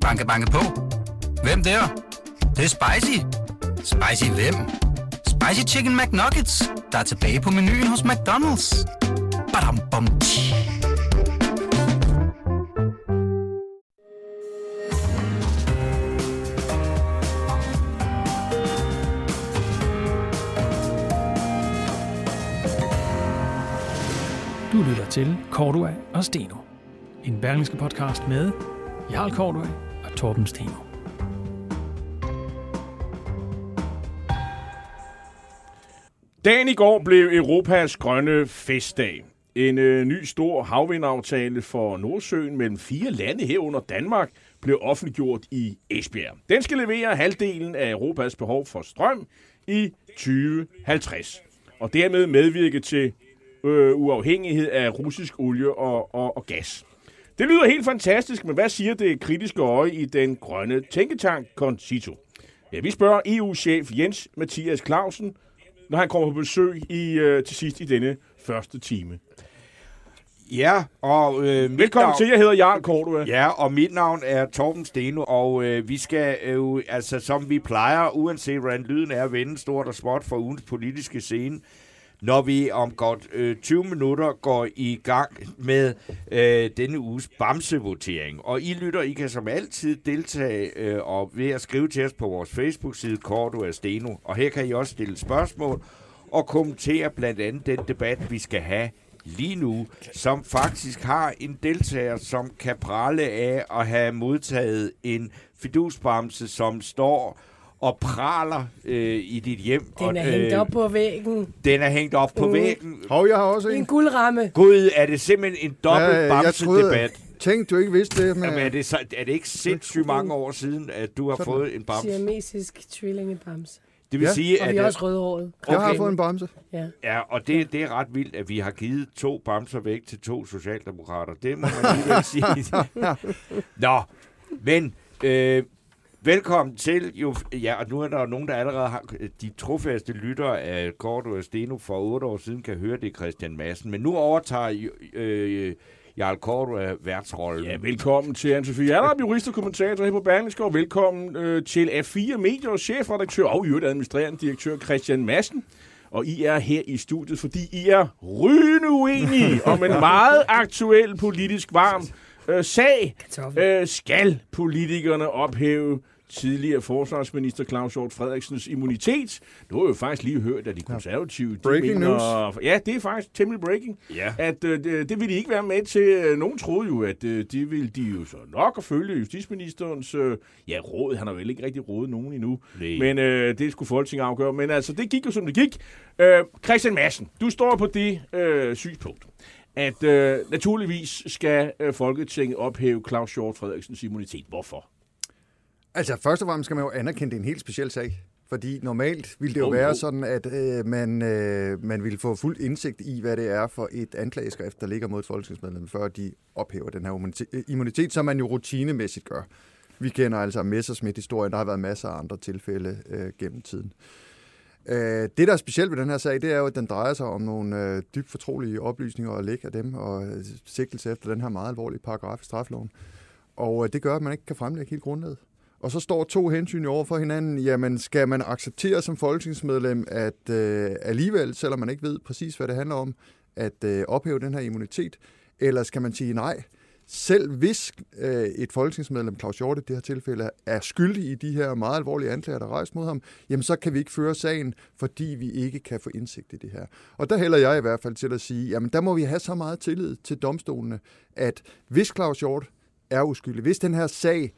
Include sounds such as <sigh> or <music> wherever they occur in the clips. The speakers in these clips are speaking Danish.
Banke, banke på. Hvem der? Det, det er spicy. Spicy hvem? Spicy Chicken McNuggets, der er tilbage på menuen hos McDonald's. Badum, bom, tji. Du lytter til Cordua og Steno. En berlingske podcast med Jarl Kortøj og Torben Steno. Dagen i går blev Europas grønne festdag. En øh, ny stor havvindaftale for Nordsøen mellem fire lande herunder Danmark blev offentliggjort i Esbjerg. Den skal levere halvdelen af Europas behov for strøm i 2050. Og dermed medvirke til øh, uafhængighed af russisk olie og, og, og gas. Det lyder helt fantastisk, men hvad siger det kritiske øje i den grønne tænketank Concito? Ja, vi spørger EU-chef Jens Mathias Clausen, når han kommer på besøg i, øh, til sidst i denne første time. Ja, og øh, Velkommen navn, til, jeg hedder Jarl Cordua. Ja, og mit navn er Torben Steno, og øh, vi skal jo, altså som vi plejer, uanset hvordan lyden er, vende stort og småt for ugens politiske scene, når vi om godt øh, 20 minutter går i gang med øh, denne uges Bamse-votering. Og I lytter, I kan som altid deltage øh, og ved at skrive til os på vores Facebook-side, Korto af Steno. Og her kan I også stille spørgsmål og kommentere blandt andet den debat, vi skal have lige nu, som faktisk har en deltager, som kan prale af at have modtaget en fidusbamse, som står og praler øh, i dit hjem. Den og, er hængt op på væggen. Den er hængt op på Mm. væggen. Hov, jeg har også I en en. guldramme. Gud, er det simpelthen en dobbelt Ja, jeg bamse-debat? Tænk, du ikke vidste det. Men... Jamen, er, det så, er det ikke sindssygt mange år siden, at du har Sådan. fået en bamse? Siamesisk tvillingebamse. Det vil Ja. sige, Og at... vi er øh, også rødhåret. Jeg har Okay. fået en bamse. Ja. Ja, og det, det er ret vildt, at vi har givet to bamser væk til to socialdemokrater. Det må man alligevel <laughs> sige. Nå, men øh, velkommen til. Jo, ja, og nu er der jo nogen, der allerede har... De trofaste lyttere af Gordo og Steno for otte år siden kan høre det Christian Madsen. Men nu overtager øh, Jarl Korto værtsrollen. Ja, velkommen til Anne-SophieJallerup, jurist og kommentator her på Berlingske, og velkommen øh, til A4 Mediers chefredaktør og i øvrigt administrerende direktør Christian Madsen. Og I er her i studiet, fordi I er rygende uenige om en meget aktuel politisk varm øh, sag. Øh, skal politikerne ophæve tidligere forsvarsminister Claus Hjort Frederiksens immunitet? Nu har jeg jo faktisk lige hørt, at de konservative... de Breaking mener, Ja, det er faktisk temmelig breaking. Ja. At øh, det, det ville de ikke være med til. Nogen troede jo, at øh, det ville de jo så nok at følge justitsministerens øh, ja, råd. Han har vel ikke rigtig rådet nogen endnu. Nej. Men øh, det skulle Folketinget afgøre. Men altså, det gik jo som det gik. Øh, Christian Madsen, du står på det øh, synspunkt at øh, naturligvis skal øh, Folketinget ophæve Claus Hjort Frederiksens immunitet. Hvorfor? Altså, først og fremmest skal man jo anerkende, det er en helt speciel sag. Fordi normalt ville det jo Jo, være sådan, at øh, man, øh, man ville få fuld indsigt i, hvad det er for et anklageskrift, der ligger mod et folketingsmedlem, før de ophæver den her immunitet, øh, immunitet som man jo rutinemæssigt gør. Vi kender altså Messerschmidt-historien, der har været masser af andre tilfælde øh, gennem tiden. Øh, Øh, det, der er specielt ved den her sag, det er jo, at den drejer sig om nogle øh, dybt fortrolige oplysninger og læk af dem, og øh, sigtelse efter den her meget alvorlige paragraf i strafloven. Og øh, det gør, at man ikke kan fremlægge helt grundlaget. Og så står to hensyn over for hinanden. Jamen, skal man acceptere som folketingsmedlem, at øh, alligevel, selvom man ikke ved præcis, hvad det handler om, at øh, ophæve den her immunitet? Eller skal man sige nej? Selv hvis øh, et folketingsmedlem, Claus Hjort i det her tilfælde, er skyldig i de her meget alvorlige anklager, der er rejst mod ham, jamen så kan vi ikke føre sagen, fordi vi ikke kan få indsigt i det her. Og der hælder jeg i hvert fald til at sige, jamen der må vi have så meget tillid til domstolene, at hvis Claus Hjort er uskyldig, hvis den her sag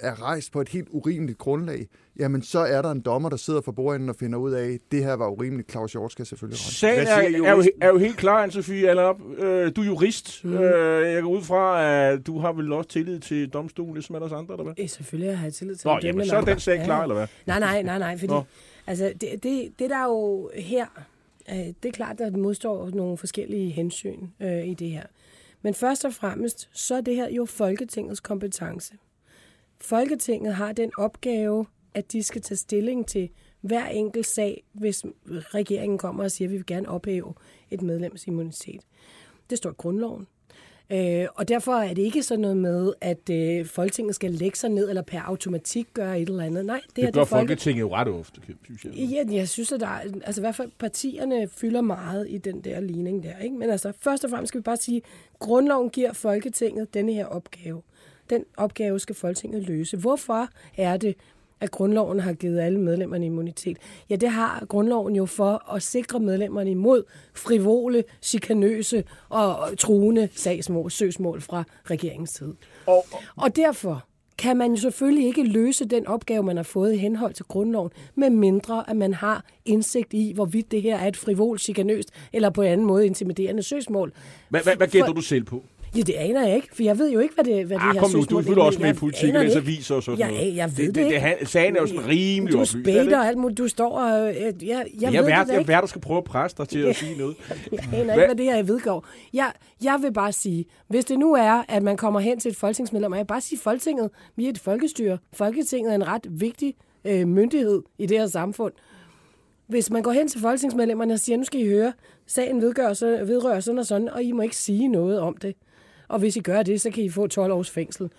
er rejst på et helt urimeligt grundlag, jamen så er der en dommer, der sidder for bordenden og finder ud af, at det her var urimeligt. Claus Hjort skal selvfølgelig rette. Sagen er, er, jo, er jo helt klar, Anne-Sophie Allerup. Øh, du er jurist. Mm. Øh, jeg går ud fra, at du har vel også tillid til domstolen, ligesom alle os andre, eller hvad? Eh, selvfølgelig har jeg tillid til Nå, dem, jamen, men så er den sag klar, Ja. eller hvad? Nej, nej, nej, nej, fordi Nå. altså, det, det, det der er jo her, øh, det er klart, at der modstår nogle forskellige hensyn øh, i det her. Men først og fremmest, så er det her jo Folketingets kompetence. Folketinget har den opgave, at de skal tage stilling til hver enkelt sag, hvis regeringen kommer og siger, at vi vil gerne ophæve et medlems immunitet. Det står i grundloven. Øh, og derfor er det ikke sådan noget med, at øh, Folketinget skal lægge sig ned, eller per automatik gøre et eller andet. Nej, det, Det, er det gør det Folke- Folketinget jo ret ofte, synes jeg. Ja, jeg synes, at der er, altså i hvert fald partierne fylder meget i den der ligning der. Ikke? Men altså, først og fremmest skal vi bare sige, at grundloven giver Folketinget denne her opgave. Den opgave skal Folketinget løse. Hvorfor er det, at grundloven har givet alle medlemmerne immunitet? Ja, det har grundloven jo for at sikre medlemmerne imod frivole, chikanøse og truende sagsmål, søgsmål fra regeringens side. Og, Og derfor kan man selvfølgelig ikke løse den opgave, man har fået i henhold til grundloven, med mindre at man har indsigt i, hvorvidt det her er et frivol, chikanøst eller på en anden måde intimiderende søgsmål. hvad, hvad, hvad gætter du selv på? Ja, det aner jeg ikke, for jeg ved jo ikke, hvad det, hvad Ah, det her kom nu, du følger også med i politik, og læser ikke. aviser og sådan ja, noget. Jeg ved det, det, det, det, Sagen er jo sådan rimelig Du oplyst. er det spæder og alt muligt. Du står og... øh, Jeg, jeg, jeg er ved vært, det jeg er der skal prøve at presse dig til at sige noget. <laughs> Jeg aner ikke, hvad det her jeg vedgår. Jeg, jeg vil bare sige, hvis det nu er, at man kommer hen til et folketingsmedlem, og jeg bare sige, Folketinget, vi er et folkestyre. Folketinget er en ret vigtig øh, myndighed i det her samfund. Hvis man går hen til folketingsmedlemmerne og siger, nu skal I høre, sagen vedgør, så, vedrører sådan og sådan, og I må ikke sige noget om det. Og hvis I gør det, så kan I få 12 års fængsel.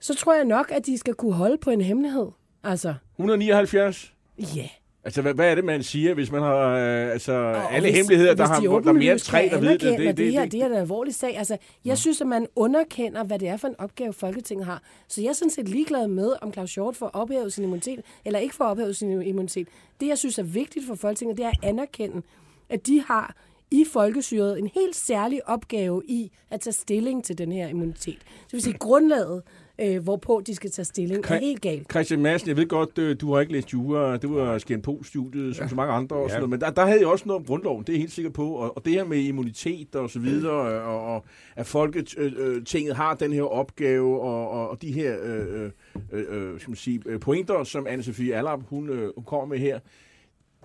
Så tror jeg nok, at de skal kunne holde på en hemmelighed. Altså, 179? ja. Altså, hvad, hvad er det, man siger, hvis man har øh, altså, Og alle hvis- hemmeligheder, der har de hvor der er mere end tre, der ved det? at Det, det, her det, det er en alvorlig sag. Altså, jeg synes, at man underkender, hvad det er for en opgave, Folketinget har. Så jeg er sådan set ligeglad med, om Claus Hjort får ophævet sin immunitet, eller ikke får ophævet sin immunitet. Det, jeg synes er vigtigt for Folketinget, det er at anerkende, at de har i folkestyret en helt særlig opgave i at tage stilling til den her immunitet. Det vil sige, grundlaget, øh, hvorpå de skal tage stilling, er helt galt. Christian Madsen, jeg ved godt, øh, du har ikke læst jura, det var skæren på studiet, som så mange andre og Ja. sådan noget, men der, der havde jeg også noget om grundloven, det er jeg helt sikker på, og, og det her med immunitet og så videre, og, og at Folketinget har den her opgave, og, og, og de her øh, øh, øh, skal man sige, øh, pointer, som Anne-Sophie Allap, hun, øh, hun kommer med her,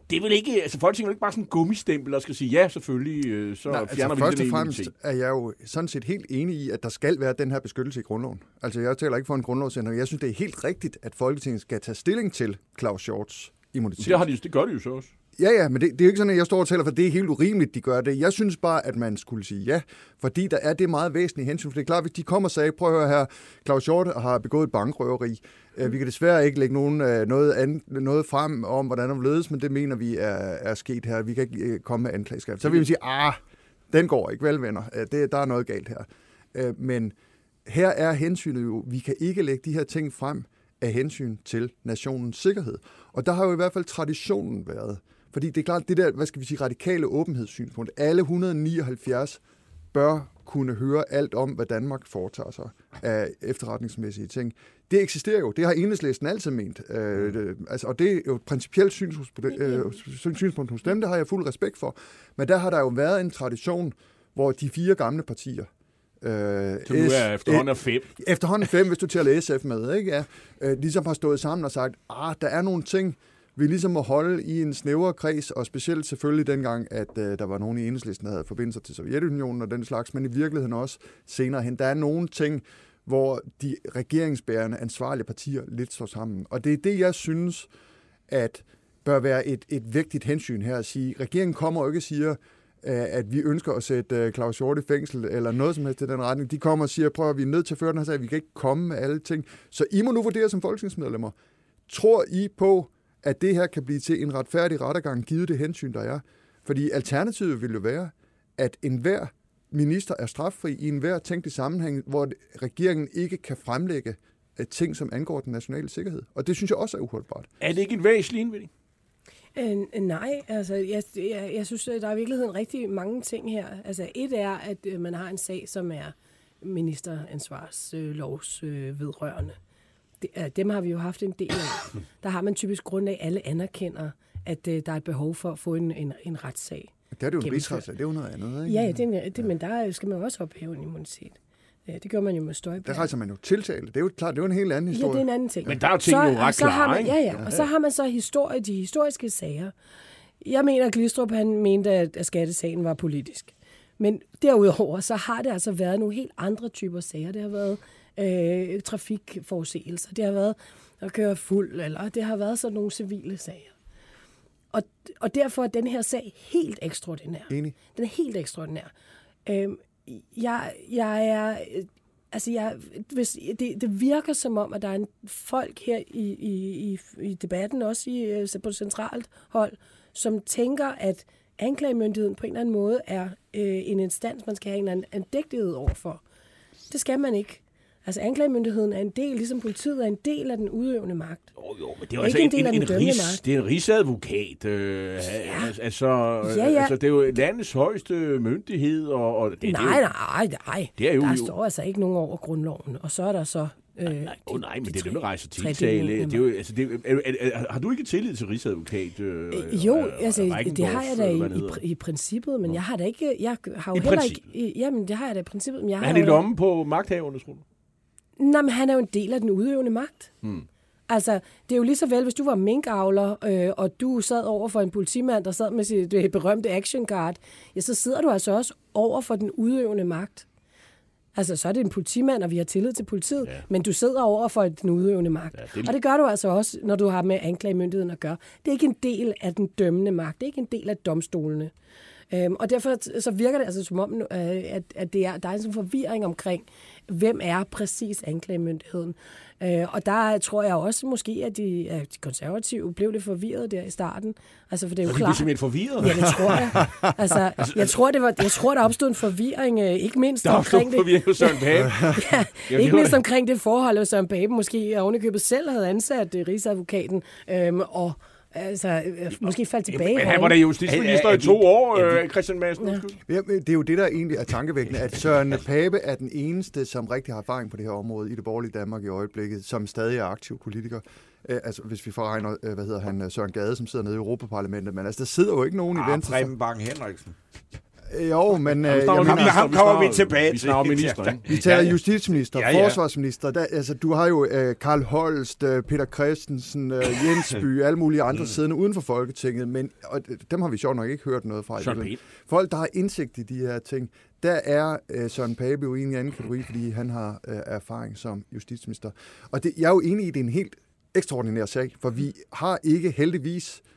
det er vel ikke, altså Folketinget er ikke bare sådan en gummistempel, der skal sige, ja, selvfølgelig, øh, så Nej, Nej, fjerner altså, vi først og fremmest er jeg jo sådan set helt enig i, at der skal være den her beskyttelse i grundloven. Altså, jeg taler ikke for en grundlovsændring. Jeg synes, det er helt rigtigt, at Folketinget skal tage stilling til Claus Shorts immunitet. Det, har de, det gør de jo så også. Ja, ja, men det, det er jo ikke sådan, at jeg står og taler for, det er helt urimeligt, de gør det. Jeg synes bare, at man skulle sige ja, fordi der er det meget væsentlige hensyn. For det er klart, hvis de kommer og sagde, prøv at høre her, Claus Hjort har begået et bankrøveri. Øh, vi kan desværre ikke lægge nogen, øh, noget, andet, noget frem om, hvordan det ledes, men det mener vi er, er sket her. Vi kan ikke øh, komme med anklageskrift. Så vil vi sige, ah, den går ikke, vel venner. Det, der er noget galt her. Men her er hensynet jo, vi kan ikke lægge de her ting frem af hensyn til nationens sikkerhed. Og der har jo i hvert fald traditionen været. Fordi det er klart, det der, hvad skal vi sige, radikale åbenhedssynspunkt, alle 179 bør kunne høre alt om, hvad Danmark foretager sig af efterretningsmæssige ting. Det eksisterer jo. Det har enhedslisten altid ment. Øh, det, altså, og det er jo et principielt synspunkt, øh, synspunkt hos dem, det har jeg fuld respekt for. Men der har der jo været en tradition, hvor de fire gamle partier, øh, Så nu er efterhånden er fem. efterhånden fem, hvis du tæller SF med, ikke? Ja, øh, ligesom har stået sammen og sagt, ah, der er nogle ting, vi ligesom må holde i en snævere kreds, og specielt selvfølgelig dengang, at øh, der var nogen i enhedslisten, der havde forbindelser til Sovjetunionen og den slags, men i virkeligheden også senere hen. Der er nogle ting, hvor de regeringsbærende ansvarlige partier lidt står sammen. Og det er det, jeg synes, at bør være et, et vigtigt hensyn her at sige. Regeringen kommer jo ikke og siger, øh, at vi ønsker at sætte øh, Claus Hjort i fængsel, eller noget som helst i den retning. De kommer og siger, prøv at vi er nødt til at føre den her sag, vi kan ikke komme med alle ting. Så I må nu vurdere som folketingsmedlemmer. Tror I på, at det her kan blive til en retfærdig rettergang, givet det hensyn, der er? Fordi alternativet vil jo være, at enhver minister er straffri i enhver tænkelig sammenhæng, hvor regeringen ikke kan fremlægge øh, ting, som angår den nationale sikkerhed. Og det synes jeg også er uholdbart. Er det ikke en væsentlig indvending? Øh, nej, altså jeg, jeg, jeg synes, at der er i virkeligheden rigtig mange ting her. Altså et er, at øh, man har en sag, som er ministeransvarslovs øh, vedrørende. Det, dem har vi jo haft en del af. Der har man typisk grund af, at alle anerkender, at øh, der er et behov for at få en, en, en retssag. Det er det jo en rigsretssag, det er jo noget andet, ikke? Ja, ja, det, er- det, men der skal man jo også ophæve en immunitet. Ja, det gør man jo med Der Støjberg. rejser man jo tiltale. Det er jo klart, det er jo en helt anden Ja, historie. det er en anden ting. Men der er jo tingene jo og ret så har klare, man, ikke? Ja, ja, og så har man så historie, de historiske sager. Jeg mener, at Glistrup han mente, at at skattesagen var politisk. Men derudover, så har det altså været nogle helt andre typer sager. Det har været øh, trafikforseelser, det har været at køre fuld, eller det har været sådan nogle civile sager. Og, og derfor er den her sag helt ekstraordinær. Enig. Den er helt ekstraordinær. Øhm, jeg, jeg er... øh, Altså, jeg, hvis, det, det virker som om, at der er en folk her i, i, i, i debatten, også i, øh, på centralt hold, som tænker, at anklagemyndigheden på en eller anden måde er øh, en instans, man skal have en eller anden andægtighed overfor. Det skal man ikke. Altså, anklagemyndigheden er en del, ligesom politiet er en del af den udøvende magt. Jo, jo, men det er jo Ikke altså en en, del af en, den en, ris, det er en rigsadvokat. Øh, ja. Altså, Ja, ja. altså, det er jo landets højeste myndighed, og, og det, nej, det er jo, nej, nej. det er jo- der jo- står altså ikke nogen over grundloven. Og så er der så... Øh, Nej, oh, nej, men det er dem, der rejser tiltale. Det er jo, altså, det er, er, er, er, har du ikke tillid til rigsadvokat? Øh, Øh, Jo, øh, altså, det har jeg da i, i, i princippet, men jeg har da ikke, jeg har jo I heller princippet? ikke, jamen det har jeg da i princippet, men jeg Er har han i jo- lommen på magthaverne, tror du? Nej, men han er jo en del af den udøvende magt. Hmm. Altså, det er jo lige så vel, hvis du var minkavler, øh, og du sad over for en politimand, der sad med sit berømte action card, ja, så sidder du altså også over for den udøvende magt. Altså, så er det en politimand, og vi har tillid til politiet, ja. men du sidder over for den udøvende magt. Ja, det... Og det gør du altså også, når du har med anklagemyndigheden at gøre. Det er ikke en del af den dømmende magt. Det er ikke en del af domstolene. Øhm, og derfor så virker det altså som om, øh, at, at det er, der er en sådan forvirring omkring, hvem er præcis anklagemyndigheden. Øh, og der tror jeg også måske, at de, at de konservative blev lidt forvirret der i starten. Altså, for det er jo Og de blev klart... simpelthen forvirret. Ja, det tror jeg. <laughs> Altså, jeg tror, det var, jeg tror, der opstod en forvirring, øh, ikke mindst Der omkring det. hos Søren Pape. <laughs> Ja, ikke mindst omkring det forhold, at Søren Pape måske ovenikøbet selv havde ansat uh, Rigsadvokaten, øhm, og altså, øh, måske faldt tilbage. Men i han var da justitsminister Er- er- i to år, øh, Christian Madsen. Ja. det er jo det, der egentlig er tankevækkende, at Søren Pape er den eneste, som rigtig har erfaring på det her område i det borgerlige Danmark i øjeblikket, som stadig er aktiv politiker. Øh, altså, hvis vi forregner, øh, hvad hedder han, øh, Søren Gade, som sidder nede i Europaparlamentet, men altså, der sidder jo ikke nogen i Ah, Venstre. Preben Bang Henriksen. Øh, Jo, men øh, Vi jamen, Ham- ham vi kommer vi tilbage Vi til. snakker minister, Ja. Vi taler Ja, ja. justitsminister, Ja, ja. forsvarsminister. Der, altså, du har jo øh, Karl Holst, øh, Peter Christensen, øh, <laughs> Jensby, alle mulige andre siddende uden for Folketinget, men og, øh, dem har vi sjovt nok ikke hørt noget fra. Folk, der har indsigt i de her ting, der er øh, Søren Pape jo egentlig i anden kategori, fordi han har øh, erfaring som justitsminister. Og det, jeg er jo enig i, at det er en helt ekstraordinær sag, for vi har ikke heldigvis øh,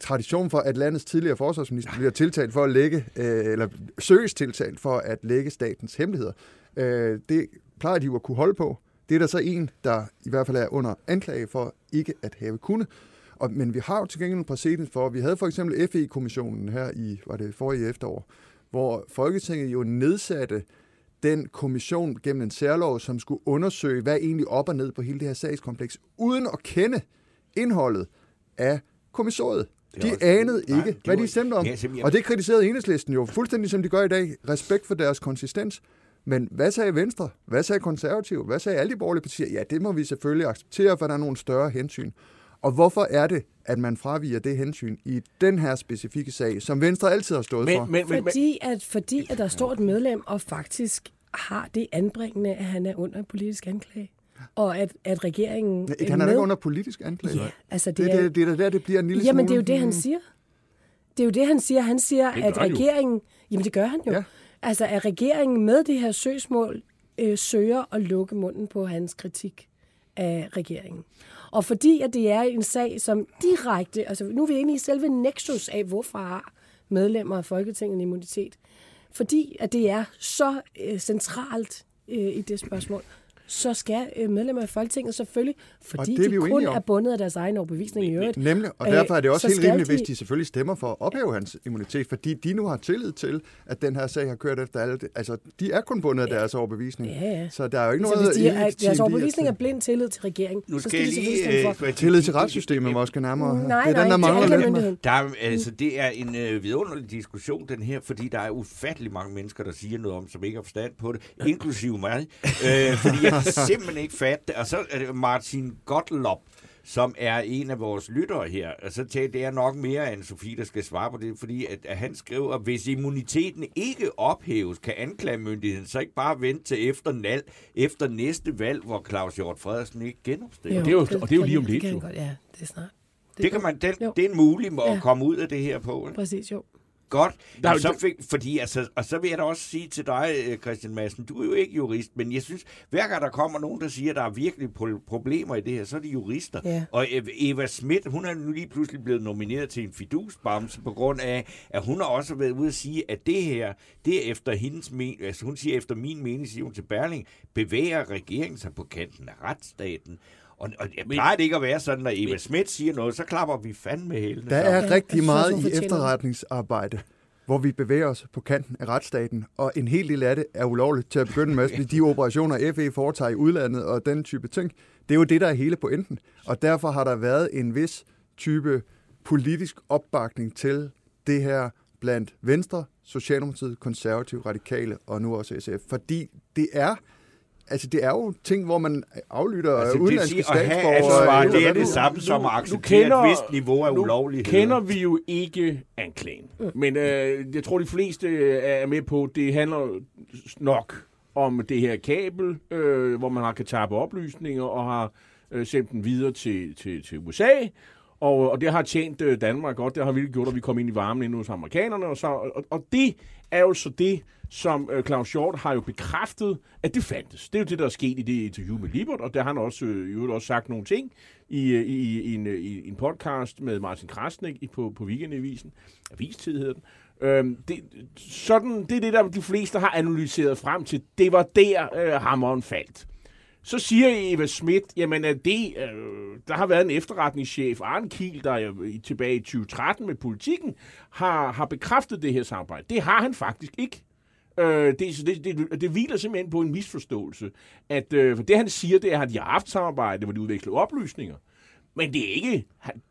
tradition for, at landets tidligere forsvarsminister bliver tiltalt for at lægge, øh, eller søges tiltalt for at lægge statens hemmeligheder. Øh, det plejer de jo at kunne holde på. Det er der så en, der i hvert fald er under anklage for ikke at have kunnet. Og, men vi har jo til gengæld en præcedens for, vi havde for eksempel FE-kommissionen her i, var det forrige efterår, hvor Folketinget jo nedsatte den kommission gennem en særlov, som skulle undersøge, hvad egentlig op og ned på hele det her sagskompleks, uden at kende indholdet af kommissoriet. Det De også- anede Nej, ikke, hvad de stemte om. Ja, simpelthen. Og det kritiserede enhedslisten jo fuldstændig, som de gør i dag. Respekt for deres konsistens. Men hvad sagde Venstre? Hvad sagde Konservative? Hvad sagde alle de borgerlige partier? Ja, det må vi selvfølgelig acceptere, for der er nogle større hensyn. Og hvorfor er det, at man fraviger det hensyn i den her specifikke sag, som Venstre altid har stået for? Men, men, men, men, Fordi at, fordi at der står et medlem og faktisk har det anbringende, at han er under politisk anklage. Og at, at regeringen Ja, han er med. ikke under politisk anklage. Ja, altså det, Det, er, det, det er der, det bliver en lille Jamen, det er jo smule- det, han siger. Det er jo det, han siger. Han siger, Det at han jo. regeringen... Jamen, det gør han jo. Ja. Ja. Altså, at regeringen med det her søgsmål øh, søger at lukke munden på hans kritik af regeringen. Og fordi at det er en sag, som direkte... Altså, nu er vi inde i selve nexus af, hvorfor har medlemmer af Folketinget en immunitet. Fordi at det er så øh, centralt øh, i det spørgsmål, så skal øh, medlemmer af Folketinget selvfølgelig, fordi er de kun er bundet af deres egen overbevisning i øvrigt, Nemlig, og Øh, derfor er det også så helt skal rimeligt, de- hvis de selvfølgelig stemmer for at ophæve hans immunitet, fordi de nu har tillid til, at den her sag har kørt efter alle. Altså, de er kun bundet af deres overbevisning. Ja, ja. Så der er jo ikke Så noget hvis de er, deres overbevisning er blind tillid til regeringen, Nu så skal skal jeg de selvfølgelig lige... stemme for. øh, Tillid til retssystemet måske nærmere. Nej, det er den, der mangler. Der er, altså, det er en øh, vidunderlig diskussion, den her, fordi der er ufattelig mange mennesker, der siger noget om, som ikke har forstand på det, inklusive mig. Øh, fordi jeg kan simpelthen ikke fatte det. Og så er det Martin Gottlob, som er en af vores lyttere her. Og så jeg, det er nok mere end Sofie, der skal svare på det, fordi at, at han skriver, at hvis immuniteten ikke ophæves, kan anklagemyndigheden så ikke bare vente til efter, nal, efter næste valg, hvor Claus Hjort Frederiksen ikke genopstiller. det er jo- og det er jo lige om det lidt, kan jo. Godt, ja, det er snart. Det, kan man, den, Jo. det er en mulig måde at Ja. komme ud af det her på. Ikke? Præcis, jo. Godt. Der er så fik, fordi, altså, og så vil jeg da også sige til dig, øh, Christian Madsen, du er jo ikke jurist, men jeg synes, hver gang der kommer nogen, der siger, at der er virkelig pro- problemer i det her, så er det jurister. Ja. Og Eva- Schmidt, hun er nu lige pludselig blevet nomineret til en fidusbamse på grund af, at hun har også været ude at sige, at det her, det er efter hendes men, altså hun siger, efter min mening, siger hun til Berling, bevæger regeringen sig på kanten af retsstaten. Og, og jeg plejer det ikke at være sådan, når Eva Schmidt siger noget, så klapper vi fandme hælene. Der er rigtig meget i efterretningsarbejde, hvor vi bevæger os på kanten af retsstaten, og en hel del af det er ulovligt til at begynde med. De operationer, FE foretager i udlandet og den type ting, det er jo det, der er hele pointen. Og derfor har der været en vis type politisk opbakning til det her blandt Venstre, Socialdemokratiet, Konservative, Radikale og nu også SF. Fordi det er, altså det er jo ting, hvor man aflytter Altså, altså, udenlandske sige, at have statsborgere. ansvar, eller det er det nu- samme som at nu acceptere kender- et vist niveau af nu ulovlighed. kender vi jo ikke anklagen. Men øh, jeg tror, de fleste øh, er med på, at det handler nok om det her kabel, øh, hvor man har kan tappe oplysninger og har øh, sendt den videre til, til, til USA. Og, og det har tjent øh, Danmark godt. Det har virkelig gjort, at vi kom ind i varmen ind hos amerikanerne. Og, så, og, og det er jo så det, som øh, Claus Short har jo bekræftet, at det fandtes. Det er jo det, der er sket i det interview med Libert, og der har han også, øh, også sagt nogle ting i, øh, i, i, en, øh, i en podcast med Martin Krasnik i- på, på Weekendavisen. Avistid hedder den. Øhm, det, sådan, det er det, der de fleste har analyseret frem til. Det var der, øh, hammeren faldt. Så siger Eva Schmidt, jamen at det, øh, der har været en efterretningschef, Arne Kiel, der er i- tilbage i 2013 med politikken, har, har bekræftet det her samarbejde. Det har han faktisk ikke. Øh, det, det, det, det hviler simpelthen på en misforståelse. At, øh, for det han siger, det er, at de har haft samarbejde, hvor de udveksler oplysninger. Men det er ikke,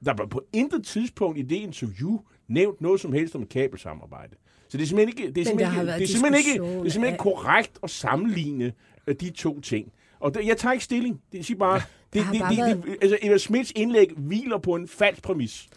der var på intet tidspunkt i det interview nævnt noget som helst om et kabelsamarbejde. Så det er simpelthen ikke, det er simpelthen, ikke, det er simpelthen ikke, det er simpelthen ikke korrekt at sammenligne øh, de to ting. Og det, jeg tager ikke stilling. Det siger bare, det, det, bare det, været- det, altså Eva Smiths indlæg hviler på en falsk præmis.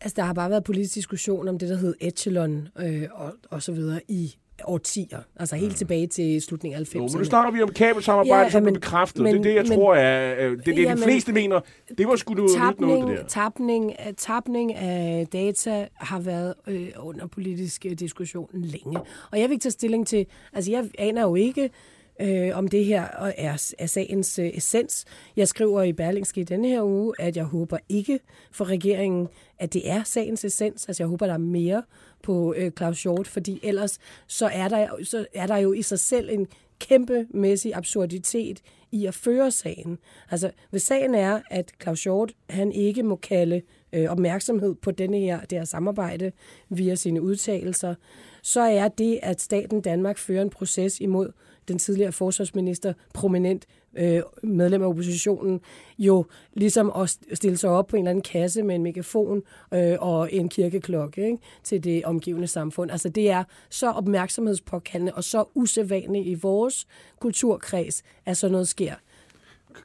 Altså, der har bare været politisk diskussion om det, der hed Echelon øh, og, og så videre i årtier. Altså helt tilbage til slutningen af 90'erne. Jo, men nu snakker vi om kabelsamarbejde, Ja, som men- er bekræftet. men- det er det, jeg men- tror er... øh, Det er det, Ja, de men- fleste mener. Det var sgu noget noget, det der. tapning, tapning af data har været øh, under politisk øh, diskussion længe. Og jeg vil ikke tage stilling til, altså jeg aner jo ikke, øh, om det her er, er sagens øh, essens. Jeg skriver i Berlingske i denne her uge, at jeg håber ikke for regeringen, at det er sagens essens. Altså jeg håber, der er mere på øh, Claus Hjort, fordi ellers så er, der, så er der jo i sig selv en kæmpemæssig absurditet i at føre sagen. Altså, hvis sagen er, at Claus Hjort, han ikke må kalde øh, opmærksomhed på denne her, det her samarbejde via sine udtalelser, så er det, at staten Danmark fører en proces imod den tidligere forsvarsminister, prominent øh, medlem af oppositionen, jo ligesom at stille sig op på en eller anden kasse med en megafon øh, og en kirkeklokke ikke, til det omgivende samfund. Altså det er så opmærksomhedspåkaldende og så usædvanligt i vores kulturkreds, at sådan noget sker.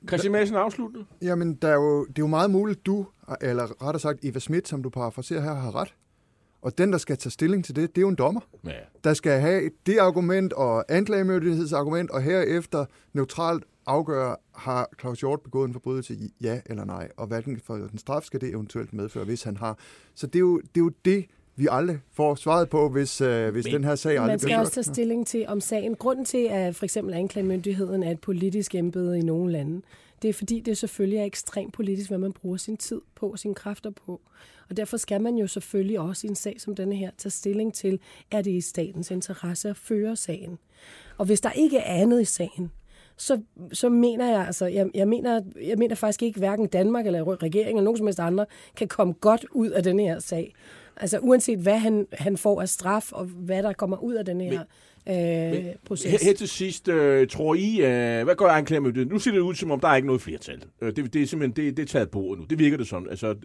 Christian Madsen afsluttede. Jamen, der er jo, det er jo meget muligt, du, eller rettere sagt Eva Schmidt, som du parafraserer her, har ret. Og den, der skal tage stilling til det, det er jo en dommer. Ja. Der skal have det argument og anklagemyndighedsargument, og herefter neutralt afgøre, har Claus Hjort begået en forbrydelse, ja eller nej, og hvilken for den straf skal det eventuelt medføre, hvis han har. Så det er jo det, er jo det vi aldrig får svaret på, hvis, øh, hvis Men- den her sag aldrig Man skal bliver også tage stilling til om sagen. Grunden til, at for eksempel anklagemyndigheden er et politisk embede i nogle lande, det er fordi, det selvfølgelig er ekstremt politisk, hvad man bruger sin tid på og sine kræfter på. Og derfor skal man jo selvfølgelig også i en sag som denne her tage stilling til, er det i statens interesse at føre sagen. Og hvis der ikke er andet i sagen, så, så mener jeg, altså, jeg, jeg, mener, jeg mener faktisk ikke, hverken Danmark eller regeringen eller nogen som helst andre kan komme godt ud af denne her sag. Altså uanset hvad han, han får af straf, og hvad der kommer ud af denne her øh, proces. Her, her til sidst, øh, tror I, øh, hvad gør anklagemyndigheden? Nu ser det ud, som om der er ikke noget flertal. Øh, det, det er simpelthen det, det er taget på nu. Det virker det sådan. Altså,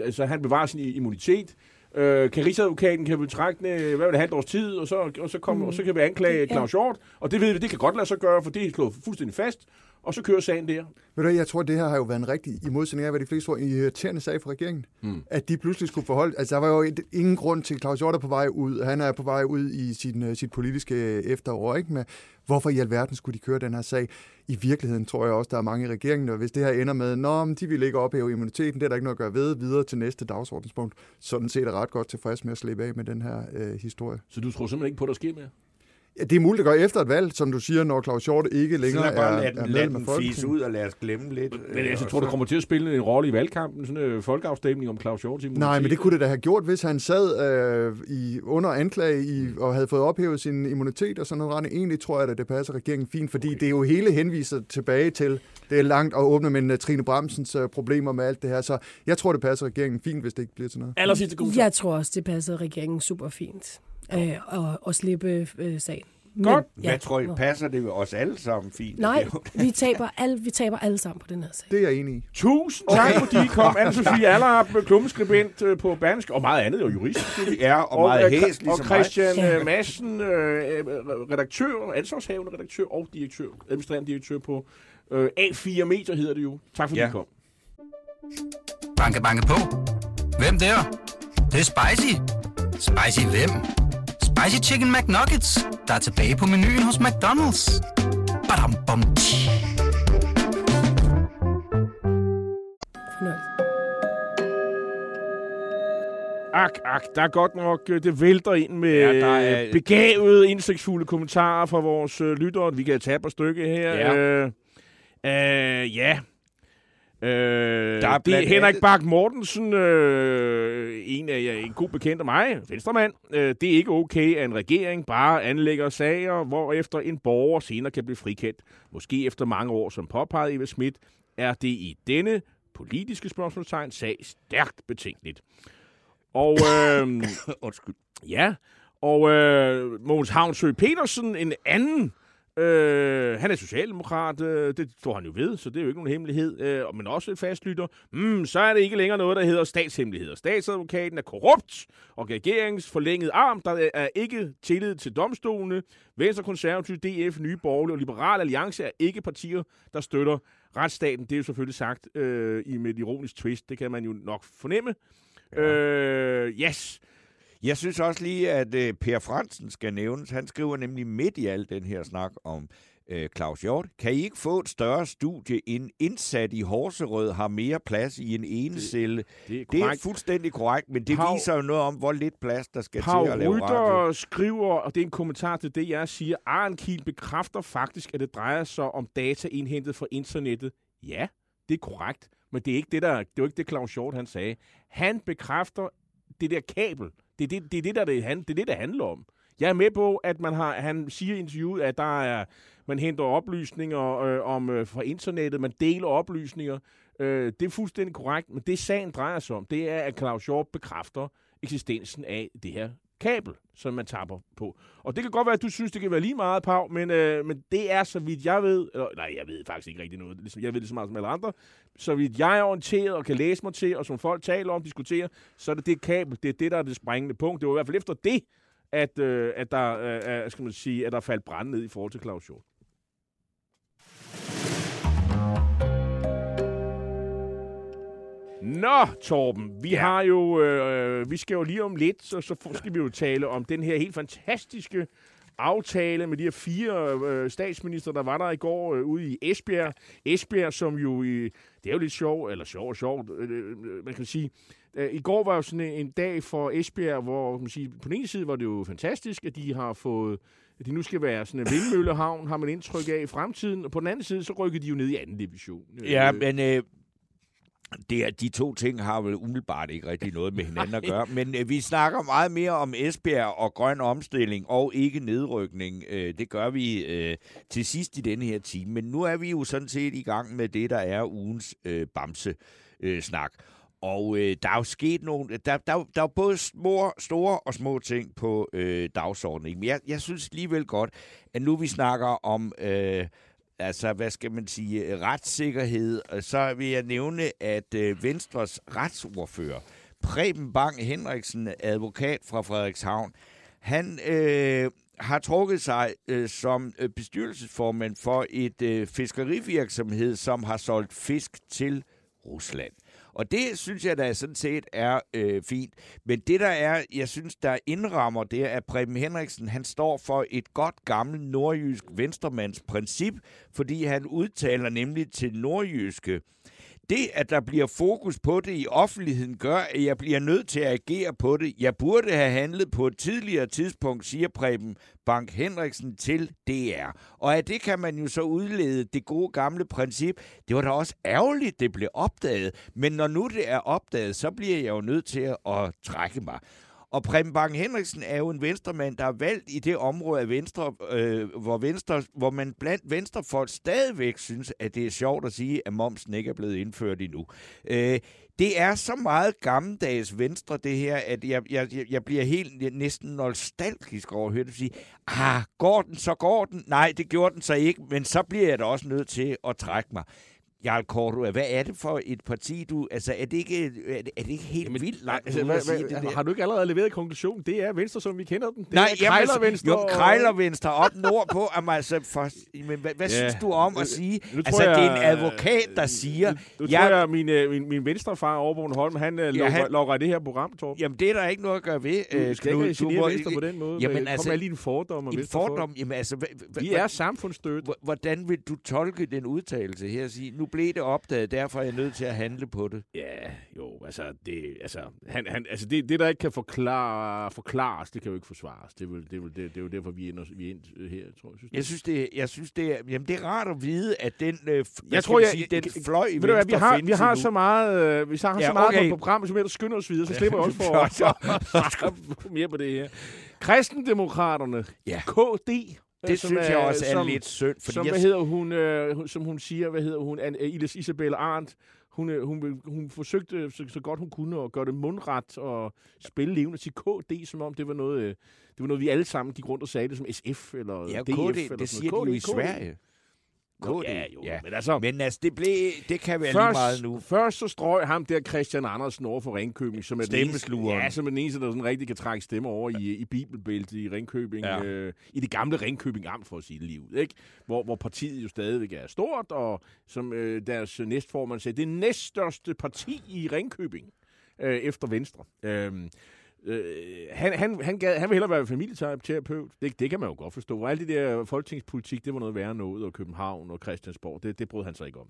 altså han bevarer sin immunitet. Øh, kan Rigsadvokaten kan vel trække den, øh, hvad vil det, halvt års tid, og så, og så, kom, mm. og så kan vi anklage. Claus Hjort. Og det ved vi, det kan godt lade sig gøre, for det er slået fuldstændig fast. Og så kører sagen der. Ved du, jeg tror, det her har jo været en rigtig, i modsætning af, hvad de fleste tror, en irriterende sag for regeringen. Mm. At de pludselig skulle forholde... Altså, der var jo ingen grund til, Claus Hjort er på vej ud. Han er på vej ud i sin, uh, sit politiske efterår, ikke? Med, hvorfor i alverden skulle de køre den her sag? I virkeligheden tror jeg også, der er mange i regeringen, og hvis det her ender med, nå, men de vil ikke ophæve immuniteten, det er der ikke noget at gøre ved, videre til næste dagsordenspunkt, sådan set er ret godt tilfreds med at slippe af med den her uh, historie. Så du tror simpelthen ikke på, at der sker mere? Det er muligt at gøre efter et valg, som du siger, når Claus Hjort ikke længere så bare er, lad er lad den fise ud og lad os glemme lidt. Men øh, altså, tror du så- kommer til at spille en rolle i valgkampen, sådan en øh, folkeafstemning om Claus Hjort? Nej, men det kunne det da have gjort, hvis han sad øh, i, under anklage i, og havde fået ophævet sin immunitet og sådan noget. Egentlig tror jeg, at det passer regeringen fint, fordi det er jo hele henviser tilbage til, det er langt at åbne, men uh, Trine Bramsens uh, problemer med alt det her. Så jeg tror, det passer regeringen fint, hvis det ikke bliver til noget. Aller sidste. Jeg tror også, det passer regeringen super fint øh, at, at slippe øh, sagen. Godt. Hvad tror I, passer det ved os alle sammen fint? Nej, vi taber, alle, vi taber alle sammen på den her sag. Det er jeg enig i. Tusind tak, fordi I kom. <laughs> Anne-Sophie Allerhap, klummeskribent øh, på Berlingske, og meget andet, og jurist. Ja, og meget øh, hæs, og ligesom Christian mig. øh, Madsen, øh, redaktør, ansvarshavende redaktør og direktør, administrerende direktør på øh, A4 Medier hedder det jo. Tak fordi Ja. I kom. Banke, banke på. Hvem der? Det, det er spicy. Spicy hvem? Spicy Chicken McNuggets, der er tilbage på menuen hos McDonald's. Badum, bom, tji. Ak, ak, der er godt nok, øh, det vælter ind med Ja, der er- er... begavede, indsigtsfulde kommentarer fra vores øh, lyttere. Vi kan tage på stykke her. Ja. Øh, øh, ja. Øh, Der er det er Henrik Bak Mortensen, øh, en af en god bekendt af mig, venstremand. Øh, det er ikke okay, at en regering bare anlægger sager, hvor efter en borger senere kan blive frikendt. Måske efter mange år, som påpeget Eva Schmidt, er det i denne politiske spørgsmålstegn sag stærkt betænkeligt. Og øh, <coughs> Undskyld. Ja, og øh, Mogens Havnsø Petersen, en anden, øh, han er socialdemokrat, øh, det står han jo ved, så det er jo ikke nogen hemmelighed, øh, men også et fastlytter. Mm, så er det ikke længere noget, der hedder statshemmeligheder. Statsadvokaten er korrupt, og regeringens forlængede arm, der er ikke tillid til domstolene. Venstre, Konservativ, DF, Nye Borgerlige og Liberal Alliance er ikke partier, der støtter retsstaten. Det er jo selvfølgelig sagt øh, i med et ironisk twist, det kan man jo nok fornemme. Ja. Øh, yes. Jeg synes også lige, at øh, Per Fransen skal nævnes. Han skriver nemlig midt i al den her snak om øh, Claus Hjort. Kan I ikke få et større studie? En indsat i Horserød har mere plads i en enecelle. Det er Det er korrekt. fuldstændig korrekt, men det Pau- viser jo noget om, hvor lidt plads der skal Paul til at lave radio. Rytter skriver, og det er en kommentar til det, jeg siger, Arnkiel bekræfter faktisk, at det drejer sig om data indhentet fra internettet. Ja, det er korrekt, men det er ikke det, der, det er ikke det, Claus Hjort han sagde. Han bekræfter det der kabel. Det er det, det, er det, der, det, han, det, er det, der handler om. Jeg er med på, at man har, han siger i interviewet, at der er, man henter oplysninger øh, om øh, fra internettet, man deler oplysninger. Øh, det er fuldstændig korrekt, men det sagen drejer sig om, det er, at Claus Hjort bekræfter eksistensen af det her kabel, som man tapper på. Og det kan godt være, at du synes, det kan være lige meget, Pau, men, øh, men det er, så vidt jeg ved, eller, nej, jeg ved faktisk ikke rigtig noget, Ligesom- jeg ved det så meget som alle andre, så vidt jeg er orienteret og kan læse mig til, og som folk taler om, diskuterer, så er det det kabel, det er det, der er det springende punkt. Det var i hvert fald efter det, at, øh, at der, øh, skal man sige, at der faldt brand ned i forhold til Claus Hjort. Nå, Torben, vi ja. har jo, øh, vi skal jo lige om lidt, så, så skal vi jo tale om den her helt fantastiske aftale med de her fire øh, statsminister, der var der i går øh, ude i Esbjerg. Esbjerg, som jo, i, det er jo lidt sjovt, eller sjovt og sjovt, øh, øh, man kan sige. Øh, I går var jo sådan en, dag for Esbjerg, hvor kan man sige, på den ene side var det jo fantastisk, at de har fået at de nu skal være sådan en vindmøllehavn, har man indtryk af i fremtiden. Og på den anden side, så rykker de jo ned i anden division. Ja, Øh, men øh, det er, de to ting har vel umiddelbart ikke rigtig noget med <laughs> hinanden at gøre. Men øh, vi snakker meget mere om Esbjerg og grøn omstilling og ikke nedrykning. Øh, det gør vi øh, til sidst i denne her time. Men nu er vi jo sådan set i gang med det, der er ugens øh, bamse-snak. Og øh, der er jo sket nogle... Der, der, der er både små, store og små ting på øh, dagsordenen. Men jeg, jeg synes alligevel godt, at nu vi snakker om... Øh, altså, hvad skal man sige, øh, retssikkerhed, øh, så vil jeg nævne, at øh, Venstres retsordfører, Preben Bang Henriksen, advokat fra Frederikshavn, han øh, har trukket sig øh, som bestyrelsesformand for et øh, fiskerivirksomhed, som har solgt fisk til Rusland. Og det synes jeg da sådan set er øh, fint. Men det der er, jeg synes, der indrammer, det er, at Preben Henriksen, han står for et godt gammelt nordjysk venstremandsprincip, fordi han udtaler nemlig til nordjyske, det, at der bliver fokus på det i offentligheden, gør, at jeg bliver nødt til at agere på det. Jeg burde have handlet på et tidligere tidspunkt, siger Preben Bank Henriksen til DR. Og af det kan man jo så udlede det gode gamle princip. Det var da også ærgerligt, det blev opdaget. Men når nu det er opdaget, så bliver jeg jo nødt til at trække mig. Og Preben Bang Henriksen er jo en venstremand, der er valgt i det område af Venstre, øh, hvor, Venstre, hvor man blandt venstrefolk stadigvæk synes, at det er sjovt at sige, at momsen ikke er blevet indført endnu. Øh, det er så meget gammeldags venstre, det her, at jeg, jeg, jeg bliver helt næsten nostalgisk over at høre det sige, ah, går den, så går den. Nej, det gjorde den så ikke, men så bliver jeg da også nødt til at trække mig. Jarl Kortua, hvad er det for et parti, du... Altså, er det ikke, er det, er det ikke helt Jamen, vildt langt altså, hvad, hvad, det Har du ikke allerede leveret konklusion? Det er Venstre, som vi kender den. Det Nej, er Krejlervenstre. Jo, Krejlervenstre op nordpå. Jamen, altså, for, men, hvad, hvad ja. synes du om at sige? Nu altså, jeg, det er en advokat, der siger... Nu, nu jeg, tror jeg, min, øh, min, min venstrefar over på Holm, han ja, logger, logger det her program, Torben. Jamen, det er der ikke noget at gøre ved. Du øh, skal ikke genere Venstre på den måde. Jamen, altså... Kom med lige en fordom om En fordom? Jamen, altså... Vi er samfundsstødt. Hvordan vil du tolke den udtalelse her? Sige, nu blev det opdaget derfor er jeg nødt til at handle på det. Ja, jo, altså, det, altså, han, han, altså det, det, der ikke kan forklare, forklares, det kan jo ikke forsvares. Det er, vel, det, er vel, det, det er jo derfor, vi er, vi er ind øh, her, tror jeg. Synes, jeg synes, det, jeg synes det, er, jamen, det er rart at vide, at den, øh, jeg tror, jeg, sige, den fløj ved vi har, vi har så meget, øh, vi har ja, så meget okay. på programmet, som ellers skynder os videre, så <laughs> slipper jeg også for at <laughs> mere på det her. Kristendemokraterne, ja. KD, det som synes jeg også er som, lidt synd. Fordi som, jeg... hvad hedder hun, øh, som hun siger, hvad hedder hun, An, Ilis Isabel Arndt, hun, øh, hun, hun forsøgte så, så godt hun kunne at gøre det mundret og spille levende til KD, som om det var noget, øh, det var noget vi alle sammen gik rundt og sagde det som SF eller ja, DF. KD, eller det siger de jo i Sverige. KD. Ja, jo, ja. men altså... Men altså, det, blev, det kan være først, lige meget nu. Først så strøg ham der Christian Andersen over for Ringkøbing, som er den eneste, ja, som er den eneste, der sådan rigtig kan trække stemmer over i, i Bibelbæltet i Ringkøbing. Ja. Øh, I det gamle Ringkøbing Amt, for at sige det lige ud. Ikke? Hvor, hvor partiet jo stadigvæk er stort, og som øh, deres næstformand sagde, det er næststørste parti i Ringkøbing øh, efter Venstre. Øh, Øh, han, han, han, gad, han vil hellere være familieterapeut. Det, det kan man jo godt forstå. Og alt det der folketingspolitik, det var noget værre noget, og København og Christiansborg, det, det brød han sig ikke om.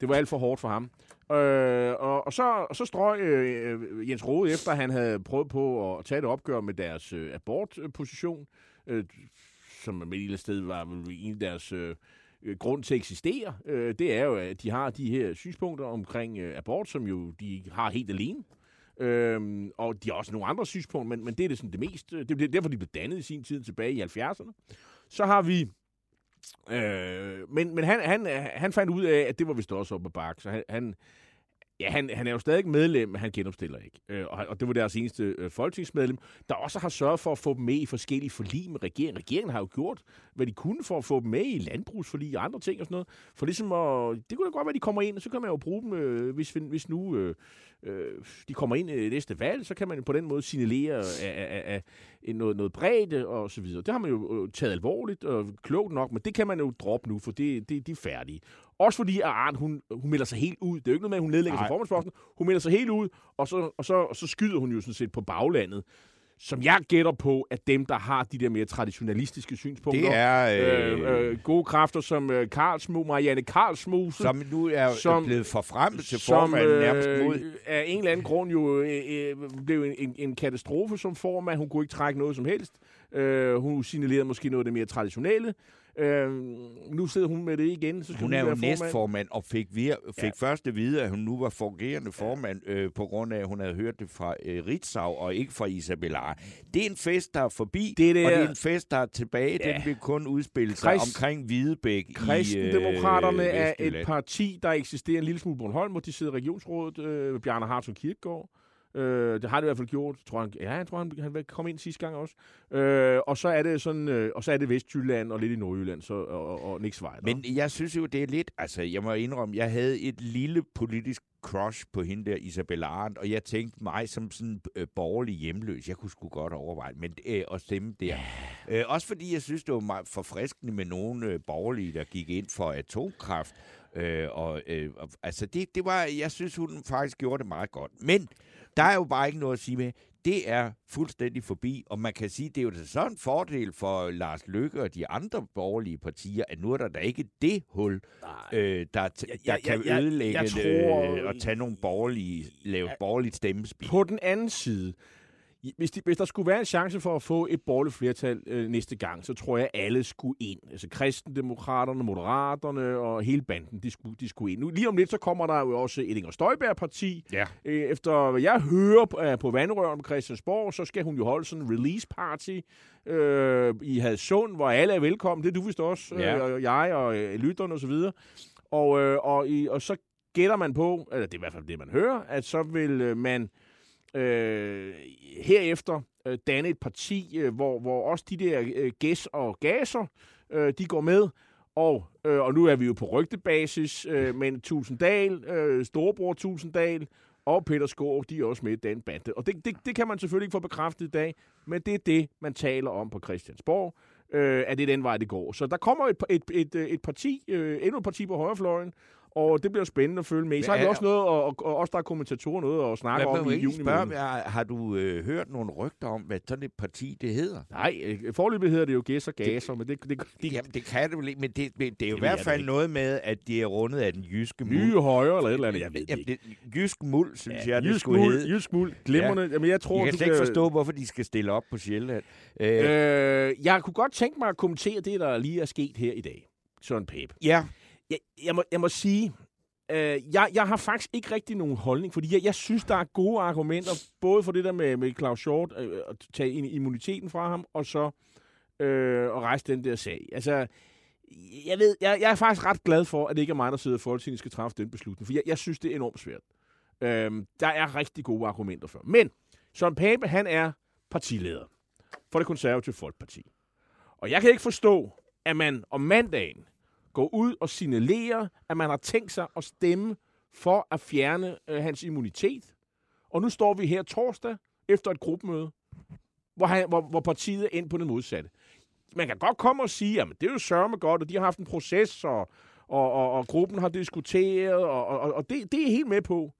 Det var alt for hårdt for ham. Øh, og, og, så, og så strøg øh, Jens Rode, efter han havde prøvet på at tage et opgør med deres øh, abortposition, øh, som med et sted var en af deres... Øh, øh, grund til at eksistere, øh, det er jo, at de har de her synspunkter omkring øh, abort, som jo de har helt alene. Øhm, og de har også nogle andre synspunkter, men, men det er det, sådan, det mest... Øh, det er derfor, de blev dannet i sin tid tilbage i 70'erne. Så har vi... Øh, men men han, han, han fandt ud af, at det var vist også op ad bakke, så han, han, Ja, han, han er jo stadig medlem, men han genopstiller ikke. Øh, og, og det var deres eneste øh, folketingsmedlem, der også har sørget for at få dem med i forskellige forlig med regeringen. Regeringen har jo gjort, hvad de kunne for at få dem med i landbrugsforlig og andre ting og sådan noget. For ligesom at, det kunne da godt være, at de kommer ind, og så kan man jo bruge dem, øh, hvis, hvis nu øh, øh, de kommer ind i næste valg, så kan man på den måde signalere af, af, af noget, noget bredde og så videre. Det har man jo øh, taget alvorligt og klogt nok, men det kan man jo droppe nu, for det, det, de er færdige. Også fordi at Arndt, hun, hun melder sig helt ud. Det er jo ikke noget med, at hun nedlægger sig formandsposten. Hun melder sig helt ud, og så, og, så, og så skyder hun jo sådan set på baglandet som jeg gætter på, at dem, der har de der mere traditionalistiske synspunkter. Det er... Øh, øh, øh gode kræfter som øh, Karlsmo, Marianne Karlsmose. Som nu er som, blevet forfremmet til formand øh, nærmest mod. af en eller anden grund jo øh, øh, blev en, en, en katastrofe som formand. Hun kunne ikke trække noget som helst. Øh, hun signalerede måske noget af det mere traditionelle. Øh, nu sidder hun med det igen. Så skal hun, hun er jo næstformand og fik, vir, fik ja. først at vide, at hun nu var fungerende formand, øh, på grund af, at hun havde hørt det fra øh, Ritzau og ikke fra Isabella. Det er en fest, der er forbi, det er og det er en fest, der er tilbage. Ja. Den vil kun udspille sig Christ, omkring Hvidebæk Kristendemokraterne øh, er et parti, der eksisterer en lille smule på Bornholm, hvor de sidder i regionsrådet. Øh, Bjarne Hartog Kirkegaard Øh, det har det i hvert fald gjort. Tror han, ja, jeg tror, han, han kom ind sidste gang også. Øh, og så er det sådan, øh, og så er det Vestjylland og lidt i Nordjylland, så, og, og, og Niks Vej. Men jeg synes jo, det er lidt... Altså, jeg må indrømme, jeg havde et lille politisk crush på hende der, Isabella Arendt, og jeg tænkte mig som sådan øh, borgerlig hjemløs, jeg kunne sgu godt overveje men, øh, at stemme der. Yeah. Øh, også fordi jeg synes, det var meget forfriskende med nogle øh, borgerlige, der gik ind for atomkraft. Øh, og, øh, og, altså, det, det var, jeg synes, hun faktisk gjorde det meget godt. Men der er jo bare ikke noget at sige med. Det er fuldstændig forbi, og man kan sige, det er jo sådan en fordel for Lars Løkke og de andre borgerlige partier, at nu er der da ikke det hul, øh, der, t- Jeg- der jeg- kan jeg- ødelægge jeg det, tror- øh, og tage nogle borgerlige, lave et borgerligt stemmespil. På den anden side, hvis, de, hvis der skulle være en chance for at få et borgerligt flertal øh, næste gang, så tror jeg, at alle skulle ind. Altså kristendemokraterne, moderaterne og hele banden, de skulle, de skulle ind. Nu, lige om lidt, så kommer der jo også et Inger Støjberg-parti. Ja. Øh, efter hvad jeg hører på, øh, på Vandrøren på Christiansborg, så skal hun jo holde sådan en release party øh, i Hadsund, hvor alle er velkommen. Det er du vist også, Ja. øh, og jeg og øh, lytterne og så videre. Og, øh, og, i, og så gætter man på, eller det er i hvert fald det, man hører, at så vil øh, man øh, herefter øh, danne et parti, øh, hvor, hvor også de der øh, gæs og gaser, øh, de går med. Og, øh, og nu er vi jo på rygtebasis, øh, men Tusinddal, øh, Storebror Tusinddal og Peter Skåre, de er også med i den bande. Og det, det, det kan man selvfølgelig ikke få bekræftet i dag, men det er det, man taler om på Christiansborg, øh, at det er den vej, det går. Så der kommer et, et, et, et parti, øh, endnu et parti på højrefløjen, og det bliver spændende at følge med. Så har vi Ja, også noget, og, og, og også der er kommentatorer noget at snakke om i ikke juni spørge, måned. har, du øh, hørt nogle rygter om, hvad sådan et parti det hedder? Nej, øh, forløbet hedder det jo gæs og gaser, men det, det, det Jamen, det kan det vel ikke, men det, men det er jo i hvert fald ikke. noget med, at de er rundet af den jyske muld. nye højre eller et eller andet, jeg ved det Jamen, ikke. det, jysk muld, synes ja, jeg, det skulle muld, hedde. jysk muld, glimrende. Jamen, jeg tror, Jeg kan slet ikke forstå, hvorfor de skal stille op på Sjælland. Øh, Øh, jeg kunne godt tænke mig at kommentere det, der lige er sket her i dag. Søren Pape. ja, jeg, jeg, må, jeg må sige, øh, jeg, jeg har faktisk ikke rigtig nogen holdning, fordi jeg, jeg synes, der er gode argumenter, både for det der med, med Claus Short, øh, øh, at tage immuniteten fra ham, og så øh, at rejse den der sag. Altså, jeg, ved, jeg, jeg er faktisk ret glad for, at det ikke er mig, der sidder i Folketinget, skal træffe den beslutning, for jeg, jeg synes, det er enormt svært. Øh, der er rigtig gode argumenter for. Men Søren Pape, han er partileder for det konservative Folkeparti. Og jeg kan ikke forstå, at man om mandagen gå ud og signalere, at man har tænkt sig at stemme for at fjerne øh, hans immunitet. Og nu står vi her torsdag efter et gruppemøde, hvor, han, hvor, hvor partiet er ind på det modsatte. Man kan godt komme og sige, at det er jo sørme godt, og de har haft en proces, og, og, og, og gruppen har diskuteret, og, og, og det, det er jeg helt med på.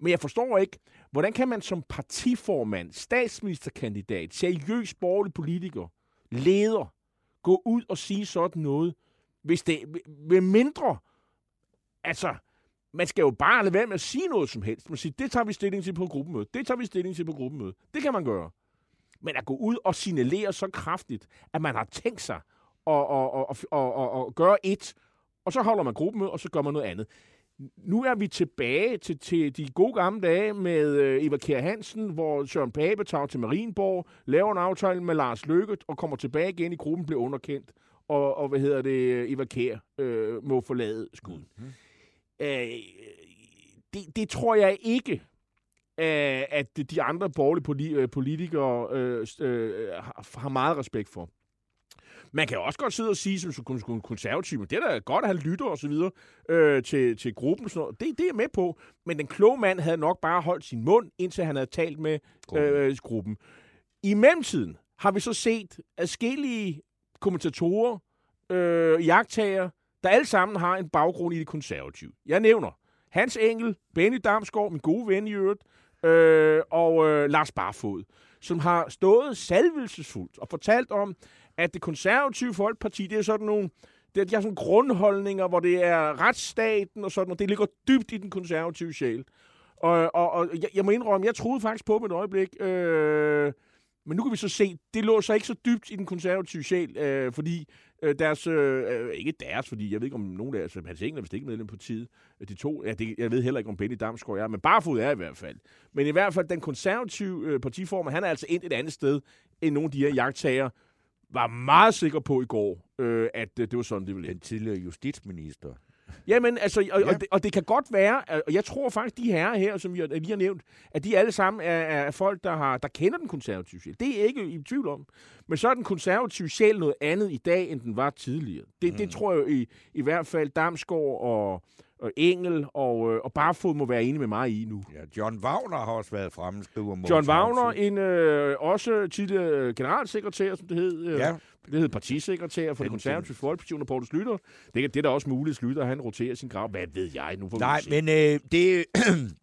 Men jeg forstår ikke, hvordan kan man som partiformand, statsministerkandidat, seriøs borgerlig politiker, leder, gå ud og sige sådan noget, hvis det med mindre, altså, man skal jo bare lade være med at sige noget som helst. Man siger, det tager vi stilling til på gruppemødet. Det tager vi stilling til på gruppemødet. Det kan man gøre. Men at gå ud og signalere så kraftigt, at man har tænkt sig at, at, at, at, at, at gøre et, og så holder man gruppemøde, og så gør man noget andet. Nu er vi tilbage til, til de gode gamle dage med øh, Eva Kjær Hansen, hvor Søren Pape tager til Marienborg, laver en aftale med Lars Løkke og kommer tilbage igen i gruppen, bliver underkendt. Og, og hvad hedder det, Eva Kjær øh, må forlade skuden. Mm-hmm. Øh, det, det tror jeg ikke, øh, at de andre borgerlige øh, politikere øh, øh, har, meget respekt for. Man kan også godt sidde og sige, som konservativ, men det er da godt, at han lytter og så videre øh, til, til gruppen. Sådan noget. Det, det er jeg med på. Men den kloge mand havde nok bare holdt sin mund, indtil han havde talt med øh, gruppen. I mellemtiden har vi så set adskillige kommentatorer, øh, jagttager, der alle sammen har en baggrund i det konservative. Jeg nævner Hans Engel, Benny Damsgaard, min gode ven i øvrigt, øh, og øh, Lars Barfod, som har stået salvelsesfuldt og fortalt om, at det konservative folkeparti, det er sådan nogle, det, de har sådan grundholdninger, hvor det er retsstaten og sådan, og det ligger dybt i den konservative sjæl. Og, og, og jeg, jeg må indrømme, jeg troede faktisk på med et øjeblik, øh, men nu kan vi så se, det lå så ikke så dybt i den konservative sjæl, øh, fordi øh, deres, øh, ikke deres, fordi jeg ved ikke om nogen af deres, Hans Engel er vist ikke medlem på tid. De to, ja, det, jeg ved heller ikke om Benny Damsgaard er, men Barfod er i hvert fald. Men i hvert fald den konservative øh, partiformer, han er altså ind et andet sted, end nogle af de her jagttager var meget sikker på i går, øh, at øh, det var sådan, det ville Den ende. tidligere justitsminister, Jamen, altså, og, Ja. og, det, og det kan godt være, og jeg tror faktisk, de herrer her, som vi har, lige har nævnt, at de alle sammen er, er folk, der, har, der kender den konservative sjæl. Det er jeg ikke i tvivl om. Men så er den konservative sjæl noget andet i dag, end den var tidligere. Det, mm. det tror jeg i, i hvert fald Damsgaard og, og Engel og, øh, og Barfod må være enige med mig i nu. Ja, John Wagner har også været fremme, skriver John Wagner, en øh, også tidligere generalsekretær, som det hed. Øh, Ja. Det hed partisekretær for det Den- konservative folkeparti under Poul Slytter. Det, er- det er da også muligt, at Slytter han roterer sin grav. Hvad ved jeg? Nu får Nej, vi men øh, det,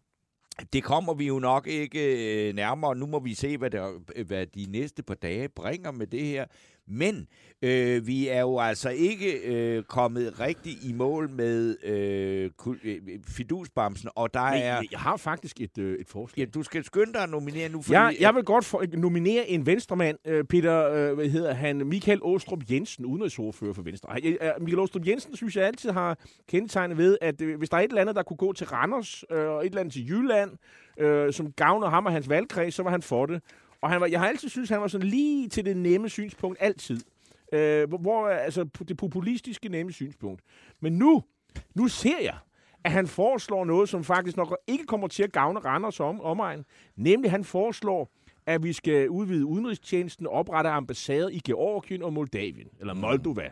<clears throat> det kommer vi jo nok ikke øh, nærmere. Nu må vi se, hvad, der, hvad de næste par dage bringer med det her. Men øh, vi er jo altså ikke øh, kommet rigtig i mål med øh, øh, fidusbamsen, og der Men er... jeg, har faktisk et, øh, et forslag. Ja, du skal skynde dig at nominere nu, fordi... Jeg, jeg vil godt for, nominere en venstremand, øh, Peter, øh, hvad hedder han, Michael Åstrup Jensen, udenrigsordfører for Venstre. Jeg, Michael Åstrup Jensen, synes jeg altid har kendetegnet ved, at øh, hvis der er et eller andet, der kunne gå til Randers, øh, og et eller andet til Jylland, øh, som gavner ham og hans valgkreds, så var han for det. Og han var, jeg har altid synes han var sådan lige til det nemme synspunkt, altid. Øh, hvor, hvor, altså, det populistiske nemme synspunkt. Men nu, nu ser jeg, at han foreslår noget, som faktisk nok ikke kommer til at gavne Randers om, omegn. Nemlig, han foreslår, at vi skal udvide udenrigstjenesten og oprette ambassader i Georgien og Moldavien, eller Moldova.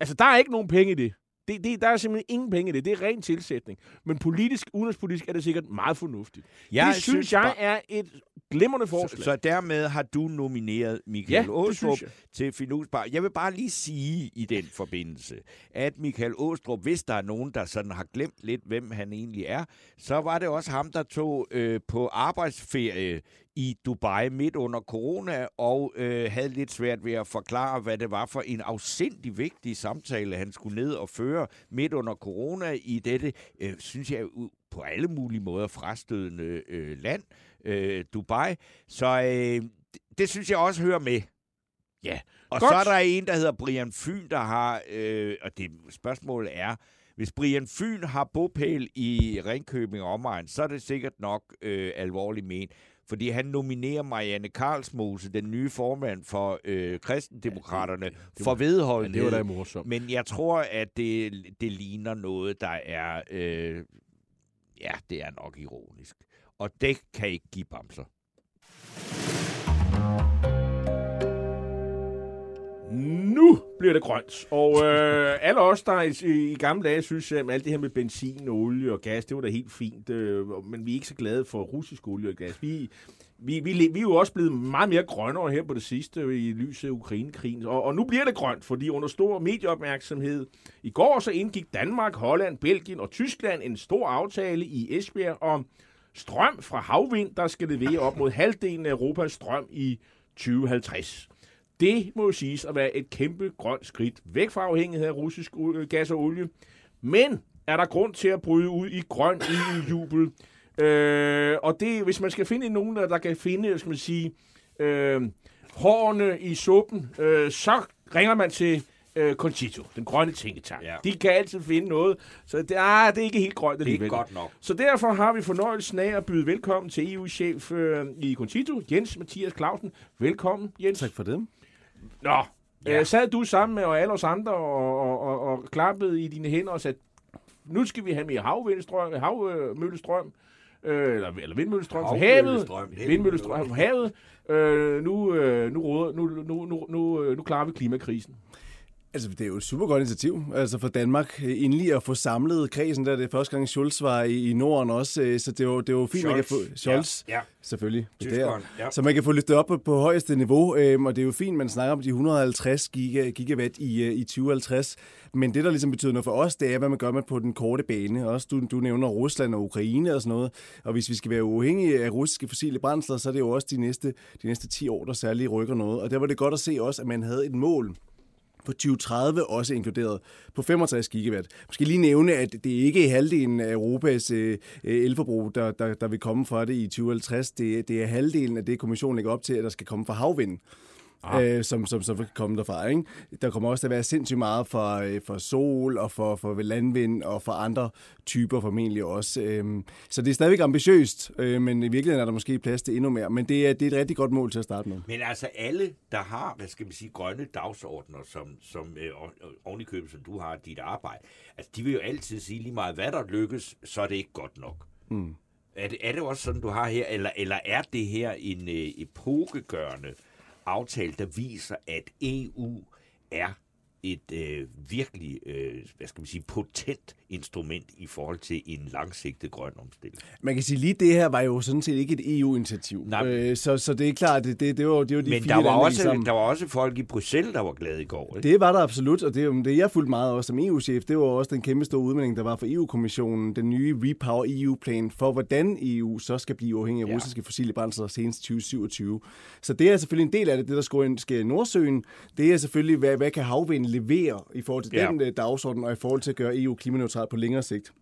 Altså, der er ikke nogen penge i det. Det, det. Der er simpelthen ingen penge i det. Det er ren tilsætning. Men politisk, udenrigspolitisk er det sikkert meget fornuftigt. Jeg det synes, synes jeg er et glimrende forslag. Så, så dermed har du nomineret ja, Michael det Åstrup til Finusbar. Jeg vil bare lige sige i den forbindelse, at Michael Åstrup, hvis der er nogen, der sådan har glemt lidt, hvem han egentlig er, så var det også ham, der tog øh, på arbejdsferie i Dubai midt under corona, og øh, havde lidt svært ved at forklare, hvad det var for en afsindig vigtig samtale, han skulle ned og føre midt under corona i dette, øh, synes jeg, på alle mulige måder frastødende øh, land, øh, Dubai. Så øh, det, synes jeg også hører med. Ja, Og godt. så er der en, der hedder Brian Fyn, der har, øh, og det spørgsmålet er, hvis Brian Fyn har bopæl i Ringkøbing og omegn, så er det sikkert nok øh, alvorligt ment. Fordi han nominerer Marianne Karlsmose, den nye formand for øh, kristendemokraterne, for vedholdenhed. Ja, det var da morsomt. Men jeg tror, at det, det ligner noget, der er... Øh, ja, det er nok ironisk. Og det kan ikke give bamser. Nu bliver det grønt. Og øh, alle os, der i, i gamle dage synes, at alt det her med benzin, olie og gas, det var da helt fint. Øh, men vi er ikke så glade for russisk olie og gas. Vi, vi, vi, vi er jo også blevet meget mere grønnere her på det sidste øh, i lyset af Ukrainekrigen. Og, og nu bliver det grønt, fordi under stor medieopmærksomhed i går så indgik Danmark, Holland, Belgien og Tyskland en stor aftale i Esbjerg om strøm fra havvind, der skal levere op mod halvdelen af Europas strøm i 2050. Det må jo siges at være et kæmpe grønt skridt væk fra afhængighed af russisk gas og olie. Men er der grund til at bryde ud i grøn EU-jubel? Øh, og det, hvis man skal finde nogen, der kan finde, skal man sige, øh, hårene i suppen, øh, så ringer man til øh, Concito, den grønne tænketank. Ja. De kan altid finde noget, så det, ah, det er ikke helt grønt alligevel. nok. Så derfor har vi fornøjelsen af at byde velkommen til EU-chef øh, i Concito, Jens Mathias Clausen. Velkommen, Jens. Tak for det. Nå, Ja. øh, sad du sammen med alle os andre og, og, og, og klappede i dine hænder og sagde, nu skal vi have mere havvindstrøm, havmøllestrøm, øh, eller, eller vindmøllestrøm fra havet, Havmøllestrøm. vindmøllestrøm fra havet. Øh, nu, øh, nu, råder, nu, nu, nu, nu, øh, nu klarer vi klimakrisen. Altså, det er jo et super godt initiativ altså for Danmark øh, endelig at få samlet kredsen. Der er det første gang, Schulz var i, i Norden også, øh, så det var, det var fint, man kan få... Scholz, Ja, ja. selvfølgelig. Der. ja. Så man kan få løftet op på, på højeste niveau, øhm, og det er jo fint, man snakker om de 150 giga, gigawatt i, øh, i 2050. Men det, der ligesom betyder noget for os, det er, hvad man gør med på den korte bane. Også du, du nævner Rusland og Ukraine og sådan noget. Og hvis vi skal være uafhængige af russiske fossile brændsler, så er det jo også de næste, de næste 10 år, der særligt rykker noget. Og der var det godt at se også, at man havde et mål på 2030 også inkluderet på 65 gigawatt. Måske lige nævne, at det ikke er halvdelen af Europas øh, øh elforbrug, der, der, der vil komme fra det i 2050. Det, det er halvdelen af det, kommissionen lægger op til, at der skal komme fra havvind øh, som, som, som kan komme derfra. Ikke? Der kommer også til at være sindssygt meget for, øh, for sol og for, for landvind og for andre typer formentlig også. Øh, så det er stadigvæk ambitiøst, øh, men i virkeligheden er der måske plads til endnu mere. Men det er, det er et rigtig godt mål til at starte med. Men altså alle, der har, hvad skal man sige, grønne dagsordner, som, som øh, oven i købet, som du har dit arbejde, altså de vil jo altid sige lige meget, hvad der lykkes, så er det ikke godt nok. Mm. Er, det, er det også sådan, du har her, eller, eller er det her en øh, epokegørende aftale, der viser, at EU er et øh, virkelig, øh, hvad skal man sige, potent instrument i forhold til en langsigtet grøn omstilling. Man kan sige, lige det her var jo sådan set ikke et EU-initiativ. Øh, så, så det er klart, det, det, det, var, det var de Men fire der var, også, sammen. der var også folk i Bruxelles, der var glade i går. Ikke? Det var der absolut, og det, det jeg fulgt meget også som EU-chef, det var også den kæmpe store udmelding, der var for EU-kommissionen, den nye Repower EU-plan for, hvordan EU så skal blive uafhængig af Ja. russiske fossile brændsler senest 2027. Så det er selvfølgelig en del af det, det der sker ind- i Nordsøen. Det er selvfølgelig, hvad, hvad kan havvind levere i forhold til Ja. den øh, dagsorden, og i forhold til at gøre EU klimaneutralt på længere sigt.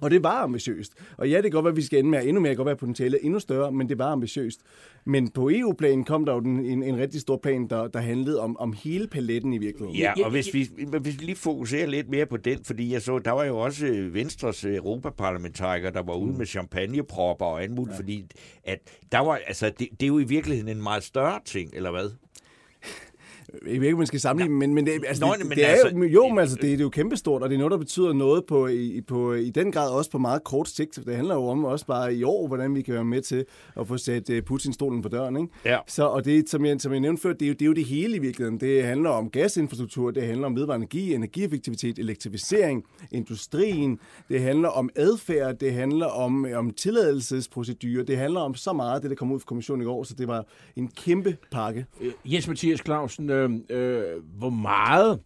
Og det var ambitiøst. Og ja, det kan godt være, at vi skal ende med at endnu mere, det kan godt være, at potentialet er endnu større, men det var ambitiøst. Men på EU-planen kom der jo den, en, en rigtig stor plan, der, der handlede om, om hele paletten i virkeligheden. Ja, og hvis vi, hvis vi lige fokuserer lidt mere på den, fordi jeg så, der var jo også øh, Venstres øh, europaparlamentarikere, der var ude med champagnepropper og andet muligt, fordi at der var, altså, det, det er jo i virkeligheden en meget større ting, eller hvad? Jeg ved ikke, om man skal sammenligne, men, men, det, altså, Nå, det, men det er altså- jo, jo, men altså, det, det er jo kæmpestort, og det er noget, der betyder noget på, i, på, i den grad også på meget kort sigt. Det handler jo om også bare i år, hvordan vi kan være med til at få sat uh, Putin-stolen på døren. Ikke? Ja. Så, og det, som jeg, som jeg nævnte før, det er, jo, det er jo det hele i virkeligheden. Det handler om gasinfrastruktur, det handler om vedvarende energi, energieffektivitet, elektrificering, industrien, det handler om adfærd, det handler om, om tilladelsesprocedurer, det handler om så meget, det der kom ud fra kommissionen i går, så det var en kæmpe pakke. Øh, Jens Mathias Clausen, øh, øh, hvor meget...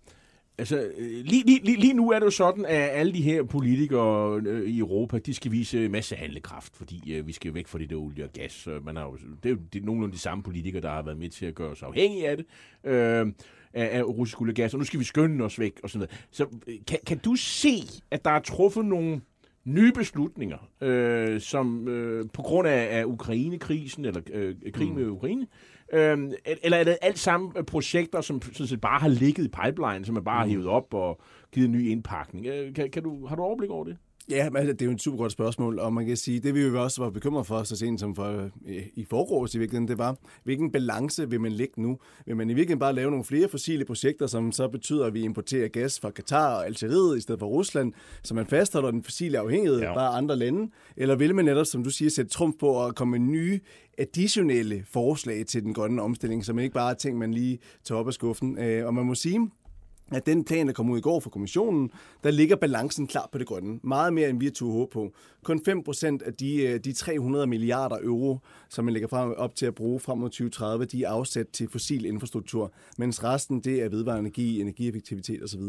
Altså, øh, lige, lige, lige, nu er det jo sådan, at alle de her politikere øh, i Europa, de skal vise masse handlekraft, fordi øh, vi skal væk fra det der olie og gas. Man har jo, det er jo det er nogenlunde de samme politikere, der har været med til at gøre os afhængige af det, øh, af, af russisk olie og gas, og nu skal vi skynde os væk og sådan noget. Så kan, kan du se, at der er truffet nogle nye beslutninger, øh, som øh, på grund af, af Ukraine-krisen, eller øh, krigen med Ukraine, øh, eller er det alt sammen øh, projekter, som sådan set bare har ligget i pipeline, som man bare har hævet op og givet en ny indpakning? Øh, kan, kan du, har du overblik over det? Ja, men altså, det er jo et super godt spørgsmål, og man kan sige, det vi jo også var bekymret for, så sent som for, øh, i forgårs i virkeligheden, det var, hvilken balance vil man lægge nu? Vil man i virkeligheden bare lave nogle flere fossile projekter, som så betyder, at vi importerer gas fra Katar og Algeriet i stedet for Rusland, så man fastholder den fossile afhængighed Ja. bare andre lande? Eller vil man netop, som du siger, sætte trumf på at komme med nye additionelle forslag til den grønne omstilling, man ikke bare er ting, man lige tager op af skuffen? Øh, Og man må sige, at den plan, der kom ud i går fra kommissionen, der ligger balancen klar på det grønne. Meget mere, end vi har håb på. Kun 5% af de, øh, de 300 milliarder euro, som man lægger frem op til at bruge frem mod 2030, de er afsat til fossil infrastruktur, mens resten det er vedvarende energi, energieffektivitet osv.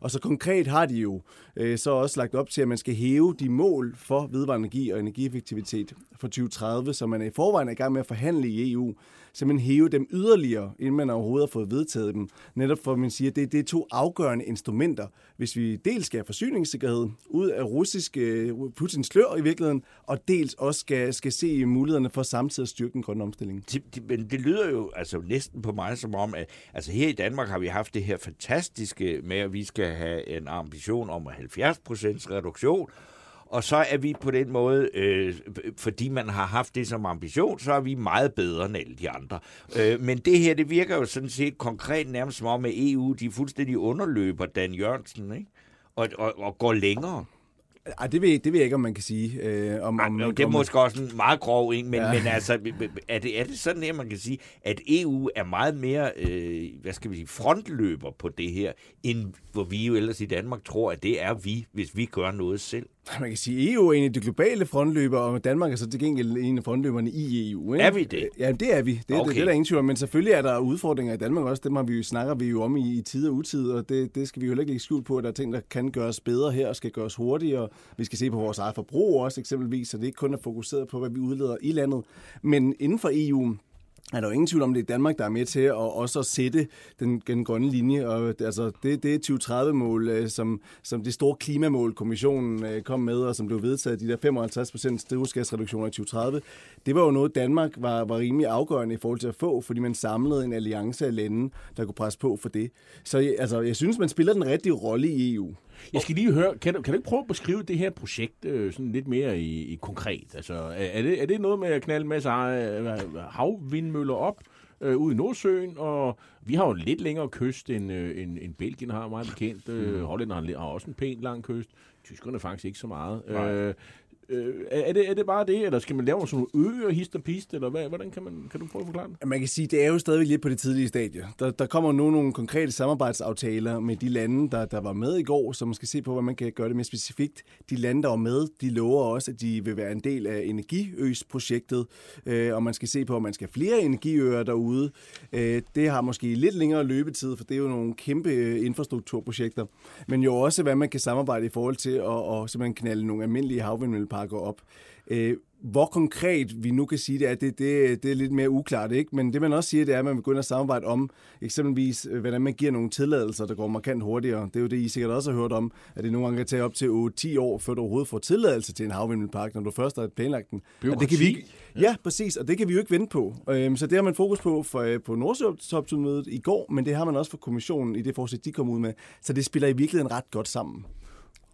Og så konkret har de jo øh, så også lagt op til, at man skal hæve de mål for vedvarende energi og energieffektivitet for 2030, som man er i forvejen er i gang med at forhandle i EU, simpelthen hæve dem yderligere, inden man overhovedet har fået vedtaget dem. Netop for, at man siger, at det, det er to afgørende instrumenter, hvis vi dels skal have forsyningssikkerhed ud af russisk øh, Putins slør i virkeligheden, og dels også skal, skal se mulighederne for samtidig at styrke den grønne omstilling. Det, det, men det lyder jo altså næsten på mig som om, at altså her i Danmark har vi haft det her fantastiske med, at vi skal have en ambition om 70 procents reduktion, og så er vi på den måde, øh, fordi man har haft det som ambition, så er vi meget bedre end alle de andre. Øh, men det her, det virker jo sådan set konkret nærmest som om, at EU, de fuldstændig underløber Dan Jørgensen, ikke? Og, og, og går længere. Ej, det ved, det ved jeg ikke, om man kan sige. Øh, om, Ej, om, om, det er måske også en meget grov en, men. Ja. men altså, er det, er det sådan her, man kan sige, at EU er meget mere, øh, hvad skal vi sige, frontløber på det her, end hvor vi jo ellers i Danmark tror, at det er vi, hvis vi gør noget selv? Man kan sige, at EU er en af de globale frontløbere, og Danmark er så til gengæld en af frontløberne i EU. Ikke? Er vi det? Ja, det er vi. Det. Okay. det, det er der ingen tvivl om. Men selvfølgelig er der udfordringer i Danmark også. Dem har vi jo, snakker vi jo om i, i tid og utid, og det, det skal vi jo heller ikke lægge skjul på, at der er ting, der kan gøres bedre her og skal gøres hurtigere. Vi skal se på vores eget forbrug også eksempelvis, så det ikke kun er fokuseret på, hvad vi udleder i landet. Men inden for EU, er der jo ingen tvivl om, det er Danmark, der er med til at også at sætte den, den grønne linje. Og altså, det, det er 2030-mål, øh, som, som det store klimamål, kommissionen øh, kom med, og som blev vedtaget, de der 55 procent drivhusgasreduktioner i 2030. Det var jo noget, Danmark var, var rimelig afgørende i forhold til at få, fordi man samlede en alliance af lande, der kunne presse på for det. Så altså, jeg synes, man spiller den rigtige rolle i EU. Jeg skal lige høre, kan du, kan du ikke prøve at beskrive det her projekt øh, sådan lidt mere i, i konkret? Altså, er, det, er det noget med at knalde en masse øh, havvindmøller op øh, ude i Nordsøen? Og vi har jo en lidt længere kyst, end, øh, end, end Belgien har, meget bekendt. Øh, Hollænderne har, har også en pænt lang kyst. Tyskerne faktisk ikke så meget. Øh, Øh, er, det, er det bare det, eller skal man lave sådan nogle øer, hist og pist, eller hvad, hvordan kan, man, kan du prøve at forklare det? Man kan sige, det er jo stadigvæk lidt på det tidlige stadie. Der, der kommer nu nogle konkrete samarbejdsaftaler med de lande, der, der var med i går, så man skal se på, hvad man kan gøre det mere specifikt. De lande, der var med, de lover også, at de vil være en del af Energiøs-projektet, øh, og man skal se på, om man skal have flere energiøer derude. Øh, det har måske lidt længere løbetid, for det er jo nogle kæmpe øh, infrastrukturprojekter, men jo også, hvad man kan samarbejde i forhold til at, at simpelthen knalde nogle almindelige havvindmøller går op. Øh, hvor konkret vi nu kan sige det er, det, det, det er lidt mere uklart, ikke? Men det man også siger, det er, at man begynder at samarbejde om eksempelvis, øh, hvordan man giver nogle tilladelser, der går markant hurtigere. Det er jo det, I sikkert også har hørt om, at det nogle gange kan tage op til 8-10 år, før du overhovedet får tilladelse til en havvindmøllepark, når du først har planlagt den. Og det kan vi ikke, ja, præcis, og det kan vi jo ikke vente på. Øhm, så det har man fokus på for, øh, på Nordsjøtopsmødet i går, men det har man også for kommissionen i det forsæt, de kom ud med. Så det spiller i virkeligheden ret godt sammen.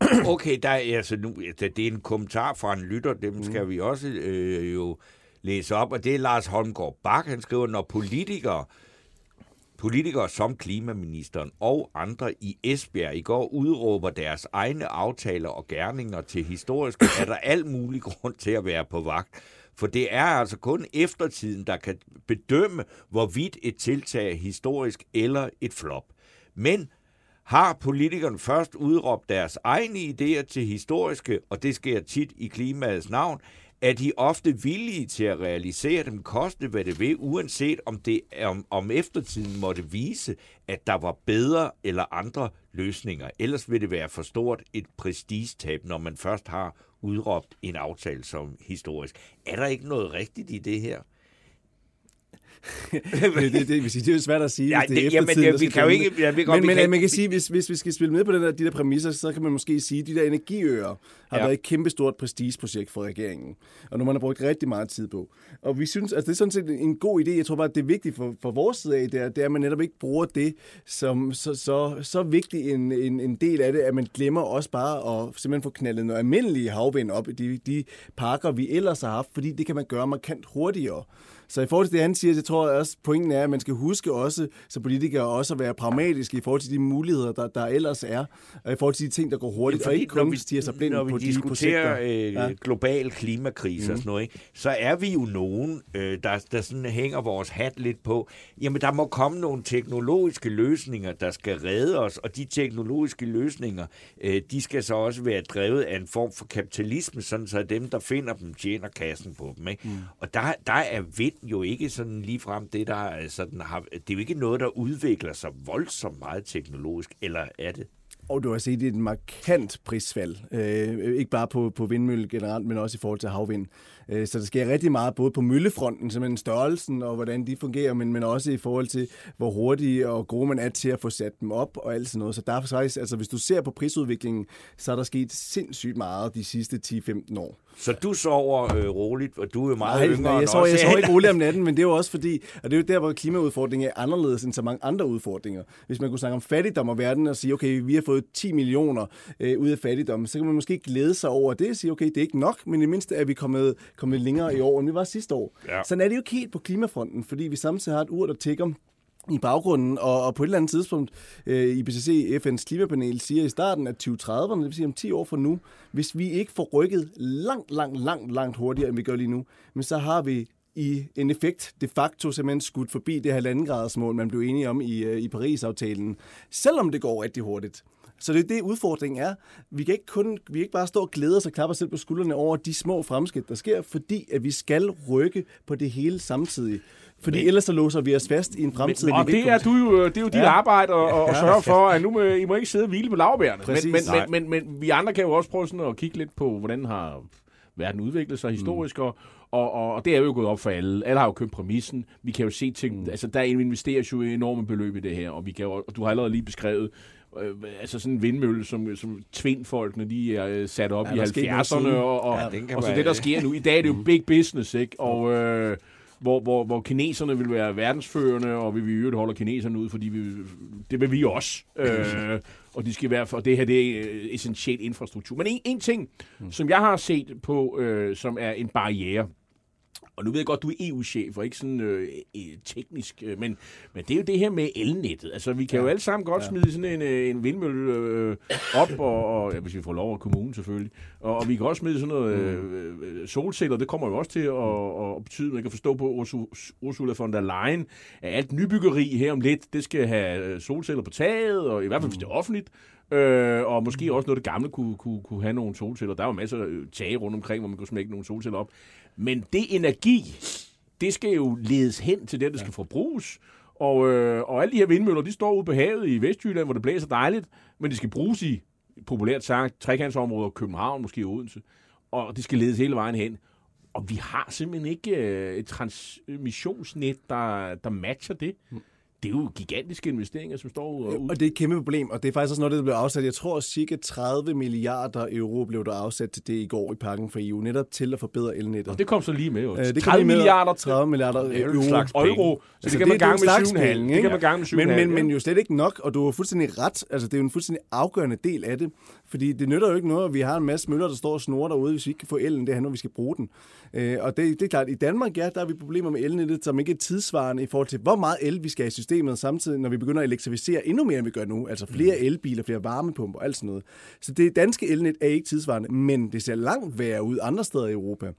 <clears throat> Okay, der er, altså nu, det er en kommentar fra en lytter, dem skal mm. vi også øh, jo læse op, og det er Lars Holmgaard Bak, han skriver, når politikere, politikere som klimaministeren og andre i Esbjerg i går udråber deres egne aftaler og gerninger til historiske, er der alt mulig grund til at være på vagt. For det er altså kun eftertiden, der kan bedømme, hvorvidt et tiltag er historisk eller et flop. Men har politikerne først udråbt deres egne idéer til historiske, og det sker tit i klimaets navn, er de ofte villige til at realisere dem, koste hvad det vil, uanset om, det, om, om eftertiden måtte vise, at der var bedre eller andre løsninger. Ellers vil det være for stort et prestigetab, når man først har udråbt en aftale som historisk. Er der ikke noget rigtigt i det her? Det, det, det, det, det er jo svært at sige, ja, det, det er jamen, det, vi kan jo ikke... Ja, vi men, men kan... man kan sige, hvis, hvis vi skal spille med på den der, de der præmisser, så kan man måske sige, at de der energiøer har ja. været et kæmpestort prestigeprojekt for regeringen. Og nu man har brugt rigtig meget tid på. Og vi synes, altså det er sådan set en god idé. Jeg tror bare, at det er vigtigt for, for vores side af, det er, det er, at man netop ikke bruger det som så, så, så vigtig en, en, en del af det, at man glemmer også bare at simpelthen få knaldet noget almindelige havvind op i de, de parker, vi ellers har haft, fordi det kan man gøre markant hurtigere. Så i forhold til det, han siger, så tror jeg også, pointen er, at man skal huske også, som politikere, også at være pragmatiske i forhold til de muligheder, der, der ellers er, og i forhold til de ting, der går hurtigt, og ikke kun stiger sig blind på de diskuterer øh, ja. global klimakrise mm. og sådan noget, ikke? så er vi jo nogen, øh, der, der sådan hænger vores hat lidt på. Jamen, der må komme nogle teknologiske løsninger, der skal redde os, og de teknologiske løsninger, øh, de skal så også være drevet af en form for kapitalisme, sådan så dem, der finder dem, tjener kassen på dem. Ikke? Mm. Og der, der er vind jo ikke sådan lige frem det, der altså, sådan har, det er jo ikke noget, der udvikler sig voldsomt meget teknologisk, eller er det? Og du har set et markant prisfald. Øh, ikke bare på, på vindmølle generelt, men også i forhold til havvind. Øh, så der sker rigtig meget, både på møllefronten, simpelthen størrelsen og hvordan de fungerer, men, men også i forhold til, hvor hurtige og gode man er til at få sat dem op og alt sådan noget. Så derfor faktisk, altså hvis du ser på prisudviklingen, så er der sket sindssygt meget de sidste 10-15 år. Så du sover øh, roligt, og du er meget nej, yngre nej, jeg sover, jeg sover ikke roligt om <laughs> natten, men det er jo også fordi, og det er jo der, hvor klimaudfordringen er anderledes end så mange andre udfordringer. Hvis man kunne snakke om fattigdom og verden og sige, okay, vi har fået 10 millioner øh, ud af fattigdom, så kan man måske glæde sig over det og sige, okay, det er ikke nok, men i mindste er vi kommet, kommet længere i år, end vi var sidste år. Ja. Sådan er det jo ikke helt på klimafronten, fordi vi samtidig har et ur, der tigger i baggrunden, og, og på et eller andet tidspunkt, øh, IPCC, FN's klimapanel, siger i starten af 2030'erne, det vil sige om 10 år fra nu, hvis vi ikke får rykket langt, langt, langt, langt hurtigere, end vi gør lige nu, men så har vi i en effekt de facto simpelthen skudt forbi det halvanden graders mål, man blev enige om i, øh, i Paris-aftalen, selvom det går rigtig hurtigt. Så det er det, udfordringen er. Vi kan ikke, kun, vi kan ikke bare stå og glæde os og klappe os selv på skuldrene over de små fremskridt, der sker, fordi at vi skal rykke på det hele samtidig. Fordi men, ellers så låser vi os fast i en fremtid. Men, og det er, du jo, det er jo dit ja. arbejde at, at, ja, sørge for, at nu må, I må ikke sidde og hvile på lavbærene. Men, men, men, men, men, vi andre kan jo også prøve sådan at kigge lidt på, hvordan har verden udviklede sig historisk, mm. og, og, og, og det er jo gået op for alle. Alle har jo købt præmissen. Vi kan jo se ting, mm. altså der investeres jo enorme beløb i det her, og, vi kan jo, og du har allerede lige beskrevet, øh, altså sådan en vindmølle, som, som tvindfolkene de er øh, sat op Ja, i der skete noget 70'erne, siden. og, og, Ja, og så det, der sker nu. I dag er det jo big business, ikke? Og... Øh, hvor, hvor, hvor kineserne vil være verdensførende, og vi vil i øvrigt holde kineserne ud, fordi vi, det vil vi også. Øh, og de skal være for, det her det er øh, essentiel infrastruktur. Men en, en ting, mm. som jeg har set på, øh, som er en barriere, og nu ved jeg godt, du er EU-chef, og ikke sådan øh, teknisk, øh, men, men det er jo det her med elnettet. Altså, vi kan ja. jo alle sammen godt ja. smide sådan en, øh, en vindmølle øh, op, og, og ja, hvis vi får lov af kommunen selvfølgelig. Og, og vi kan også smide sådan noget øh, øh, solceller, det kommer jo også til at, at betyde, man kan forstå på Ursu- Ursula von der Leyen, at alt nybyggeri her om lidt, det skal have øh, solceller på taget, og i hvert fald hvis det er offentligt. Øh, og måske også noget af det gamle kunne, kunne, kunne have nogle solceller. Der er jo masser af øh, tage rundt omkring, hvor man kunne smække nogle solceller op. Men det energi, det skal jo ledes hen til det, der skal forbruges. Og, øh, og alle de her vindmøller, de står ude på havet i Vestjylland, hvor det blæser dejligt, men de skal bruges i, populært sagt, trekantsområder, København, måske Odense. Og det skal ledes hele vejen hen. Og vi har simpelthen ikke øh, et transmissionsnet, der, der matcher det. Det er jo gigantiske investeringer, som står ude. og Og det er et kæmpe problem, og det er faktisk også noget, der blev afsat. Jeg tror, cirka 30 milliarder euro blev der afsat til det i går i pakken for EU, netop til at forbedre elnettet. Og det kom så lige med. Jo. Øh, det 30 kom lige med milliarder til 30 milliarder er euro. slags penge. euro. Så Altså, det kan man det gange en med slags 7,5. penge, Det ikke? kan man gange med 7,5. Men, men, men ja. jo slet ikke nok, og du har fuldstændig ret. Altså, det er jo en fuldstændig afgørende del af det. Fordi det nytter jo ikke noget, at vi har en masse møller, der står og snorer derude, hvis vi ikke kan få elen derhen, når vi skal bruge den. Øh, og det, det er klart, i Danmark, ja, der har vi problemer med elnettet, som ikke er tidsvarende i forhold til, hvor meget el vi skal have i systemet, samtidig når vi begynder at elektrificere endnu mere, end vi gør nu. Altså flere elbiler, flere varmepumper og alt sådan noget. Så det danske elnet er ikke tidsvarende, men det ser langt værre ud andre steder i Europa.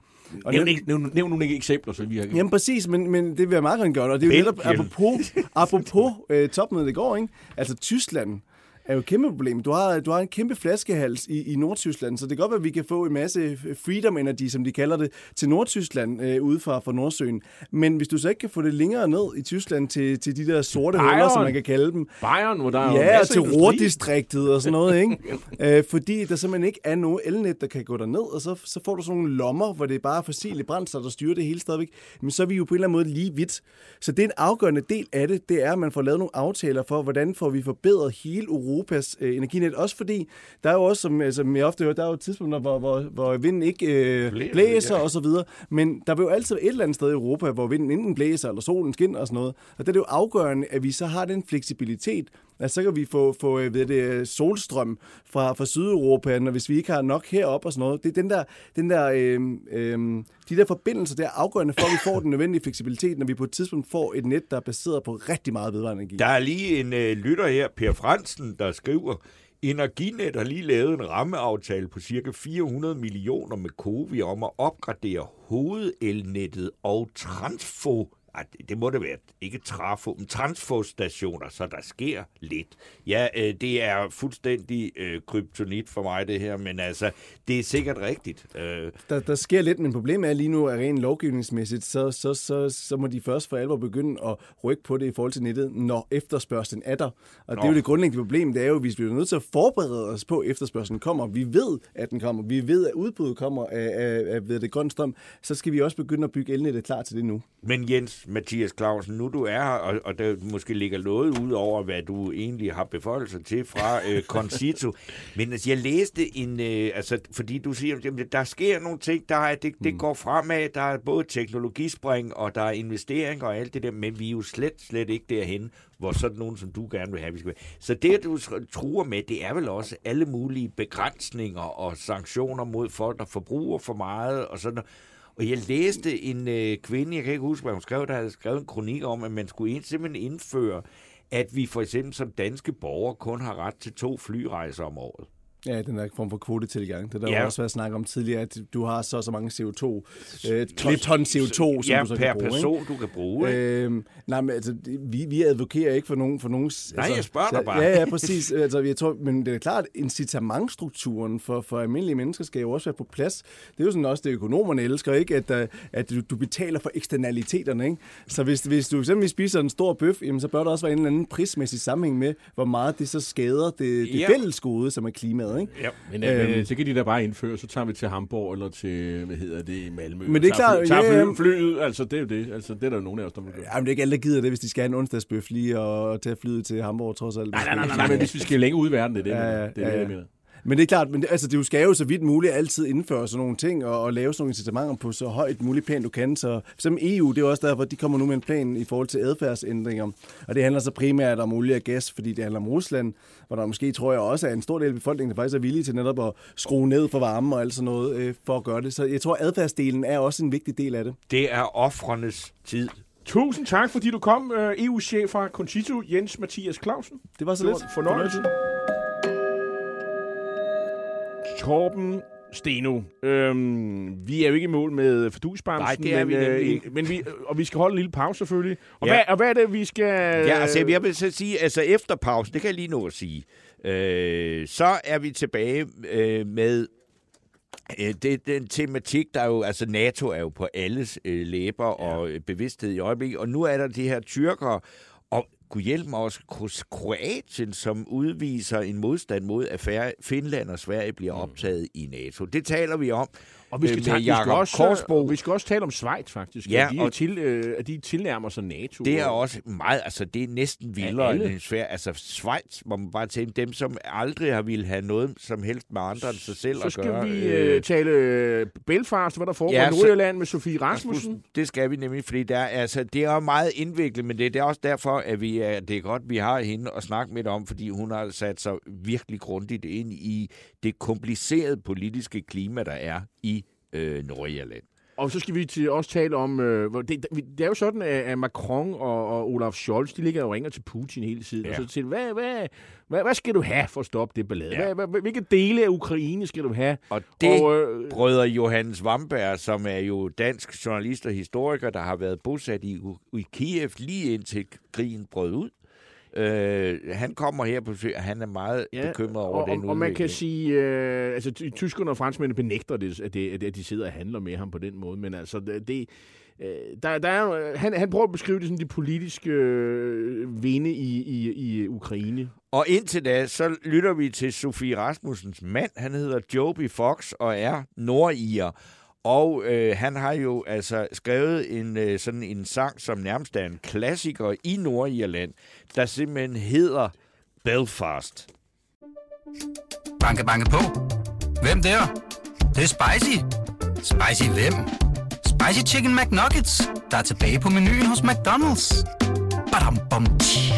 Og Nævn, ikke- nævn, nævn nogle eksempler, så vi har... Jamen præcis, men, men det vil jeg meget gerne gøre, og det er jo netop apropos, apropos øh, topmødet i går, ikke? Altså Tyskland er jo et kæmpe problem. Du har, du har en kæmpe flaskehals i, i Nordtyskland, så det kan godt være, at vi kan få en masse freedom energy, som de kalder det, til Nordtyskland øh, ude fra, fra Nordsøen. Men hvis du så ikke kan få det længere ned i Tyskland til, til de der sorte Bayern. huller, som man kan kalde dem, Bayern, hvor der er Ja, til. Ruhrdistriktet og sådan noget, ikke? <laughs> øh, fordi der simpelthen ikke er noget elnet, der kan gå derned, og så, så får du sådan nogle lommer, hvor det er bare fossile brændsler, der styrer det hele stadigvæk. Men så er vi jo på en eller anden måde lige vidt. Så det er en afgørende del af det, det er, at man får lavet nogle aftaler for, hvordan får vi forbedret hele Europas øh, energinet. Også fordi, der er jo også, som, som jeg ofte hører, der er jo tidspunkter, hvor, hvor, hvor vinden ikke øh, Blæser, blæser ja. og så videre. Men der vil jo altid et eller andet sted i Europa, hvor vinden enten blæser, eller solen skinner og sådan noget. Og der er det jo afgørende, at vi så har den fleksibilitet, Altså, så kan vi få, få øh, ved det, øh, solstrøm fra, fra Sydeuropa, når hvis vi ikke har nok heroppe og sådan noget. Det er den der, den der, øh, øh, de der forbindelser, der er afgørende for, at vi får den nødvendige fleksibilitet, når vi på et tidspunkt får et net, der er baseret på rigtig meget vedvarende energi. Der er lige en øh, lytter her, Per Fransen, der skriver, Energinet har lige lavet en rammeaftale på cirka 400 millioner med Covi om at opgradere hovedelnettet og transfo ej, det- må det være. Ikke trafo, men transfostationer, så der sker lidt. Ja, øh, det er fuldstændig øh, kryptonit for mig, det her, men altså, det er sikkert rigtigt. Øh, Der, der sker lidt, men problemet er lige nu, at rent lovgivningsmæssigt, så, så, så, så må de først for alvor begynde at rykke på det i forhold til nettet, når efterspørgselen er der. Og det er jo Nå. det grundlæggende problem, det er jo, hvis vi er nødt til at forberede os på, at efterspørgselen kommer. Vi ved, at den kommer. Vi ved, at udbuddet kommer af, af, af ved det grønne strøm. Så skal vi også begynde at bygge elnettet klar til det nu. Men Jens Mathias Clausen, nu du er her, og, og der måske ligger noget ud over, hvad du egentlig har beføjelser til fra øh, <laughs> Concito. Men altså, jeg læste en, øh, altså, fordi du siger, at der sker nogle ting, der er, det, det går fremad, der er både teknologispring, og der er investeringer og alt det der, men vi er jo slet, slet ikke derhen, hvor sådan nogen, som du gerne vil have, vi skal være. Så det, du truer med, det er vel også alle mulige begrænsninger og sanktioner mod folk, der forbruger for meget, og sådan noget. Og jeg læste en øh, kvinde, jeg kan ikke huske, hvad hun skrev, der havde skrevet en kronik om, at man skulle ind, simpelthen indføre, at vi for eksempel som danske borgere kun har ret til to flyrejser om året. Ja, den der form for kvotetilgang. Det der Ja. også været snak om tidligere, at du har så så mange CO2, øh, ton, ton CO2, som ja, du så per kan bruge. ikke? person, du kan bruge. Ikke? Øhm, nej, men altså, vi, vi advokerer ikke for nogen... For nogen Nej, altså, jeg spørger dig bare. Ja, ja, præcis. <laughs> altså, jeg tror, men det er klart, incitamentstrukturen for, for almindelige mennesker skal jo også være på plads. Det er jo sådan også det, økonomerne elsker, ikke? At, uh, at du, du betaler for eksternaliteterne. Ikke? Så hvis, hvis du eksempelvis spiser en stor bøf, jamen, så bør der også være en eller anden prismæssig sammenhæng med, hvor meget det så skader det, det Ja. fælles gode, som er klimaet. Noget. Ikke? Ja, men, øhm, Øhm. men så kan de da bare indføre, så tager vi til Hamburg eller til, hvad hedder det, Malmø. Men det er Tager klart, fly- ja, fly, ja. flyet, altså det er jo det. Altså, det er der jo nogen af os, der vil gøre. Jamen, det er ikke alle, der gider det, hvis de skal have en onsdagsbøf lige og tage flyet til Hamburg, trods alt. Nej, nej, nej, nej, <laughs> nej, men hvis vi skal længere ud i verden, det er det, Ja, ja, det, er ja, det, jeg mener. Men det er klart, men det, altså, det skal jo så vidt muligt altid indføre sådan nogle ting og, og lave sådan nogle incitamenter på så højt muligt plan, du kan. Så eksempel EU, det er også derfor, de kommer nu med en plan i forhold til adfærdsændringer. Og det handler så primært om olie og gas, fordi det handler om Rusland, hvor der måske, tror jeg, også er en stor del af befolkningen, der faktisk er villige til netop at skrue ned for varme og alt sådan noget øh, for at gøre det. Så jeg tror, adfærdsdelen er også en vigtig del af det. Det er offrenes tid. Tusind tak, fordi du kom, øh, EU-chef fra Concito, Jens Mathias Clausen. Det var så lidt. en fornøjelse. Torben Steno. Øhm, vi er jo ikke i mål med fordusbamsen. Nej, det er men, vi nemlig øh, ikke. Men vi, og vi skal holde en lille pause selvfølgelig. Og, Ja. hvad, og hvad er det, vi skal... Ja, altså jeg vil så sige, altså efter pausen, det kan jeg lige nå at sige, øh, så er vi tilbage øh, med øh, det, den tematik, der er jo, altså NATO er jo på alles øh, læber og øh, bevidsthed i øjeblikket, og nu er der de her tyrkere, kunne hjælpe Kro- Kroatien, som udviser en modstand mod, at Finland og Sverige bliver optaget i NATO. Det taler vi om. Og vi skal, øh, tage, med vi, skal også, Korsbo. vi skal også tale om Schweiz, faktisk. Ja, at, de, og... til, øh, at de tilnærmer sig NATO. Det er og- også meget, altså det er næsten vildere end en svær. Altså Schweiz, må man bare tænke, dem som aldrig har ville have noget som helst med andre end sig selv Så at skal gøre. vi øh, tale øh, Belfast, hvad der foregår Ja, i så- Nordjylland med Sofie Rasmussen. Rasmussen. Det skal vi nemlig, fordi der, er- altså, det er meget indviklet, men det, det er også derfor, at vi er, det er godt, vi har hende at snakke med om, fordi hun har sat sig virkelig grundigt ind i det komplicerede politiske klima, der er i øh, Nordjylland. Og så skal vi til, også tale om... Øh, det, det er jo sådan, at Macron og, og Olaf Scholz, de ligger og ringer til Putin hele tiden. Ja. Og så til, hvad, hvad, hvad, hvad skal du have for at stoppe det ballade? Ja. Hvad, hvad, hvilke dele af Ukraine skal du have? Og det og, øh, brødre Johannes Vamberg, som er jo dansk journalist og historiker, der har været bosat i, i Kiev lige indtil krigen brød ud. Øh, han kommer her på besøg, og han er meget ja, bekymret over og, den og, og man kan udvikling. sige, øh, altså ty- tyskerne og franskmændene benægter det, at, det, at de sidder og handler med ham på den måde, men altså det, øh, der, der er, han, han prøver at beskrive det som de politiske øh, vinde i, i, i Ukraine. Og indtil da, så lytter vi til Sofie Rasmussens mand. Han hedder Joby Fox og er nordirer. Og øh, han har jo altså skrevet en øh, sådan en sang, som nærmest er en klassiker i Nordirland, der simpelthen hedder Belfast. Banke, banke på. Hvem der? Det, det er spicy. Spicy hvem? Spicy Chicken McNuggets, der er tilbage på menuen hos McDonald's. Badum, bom, tji.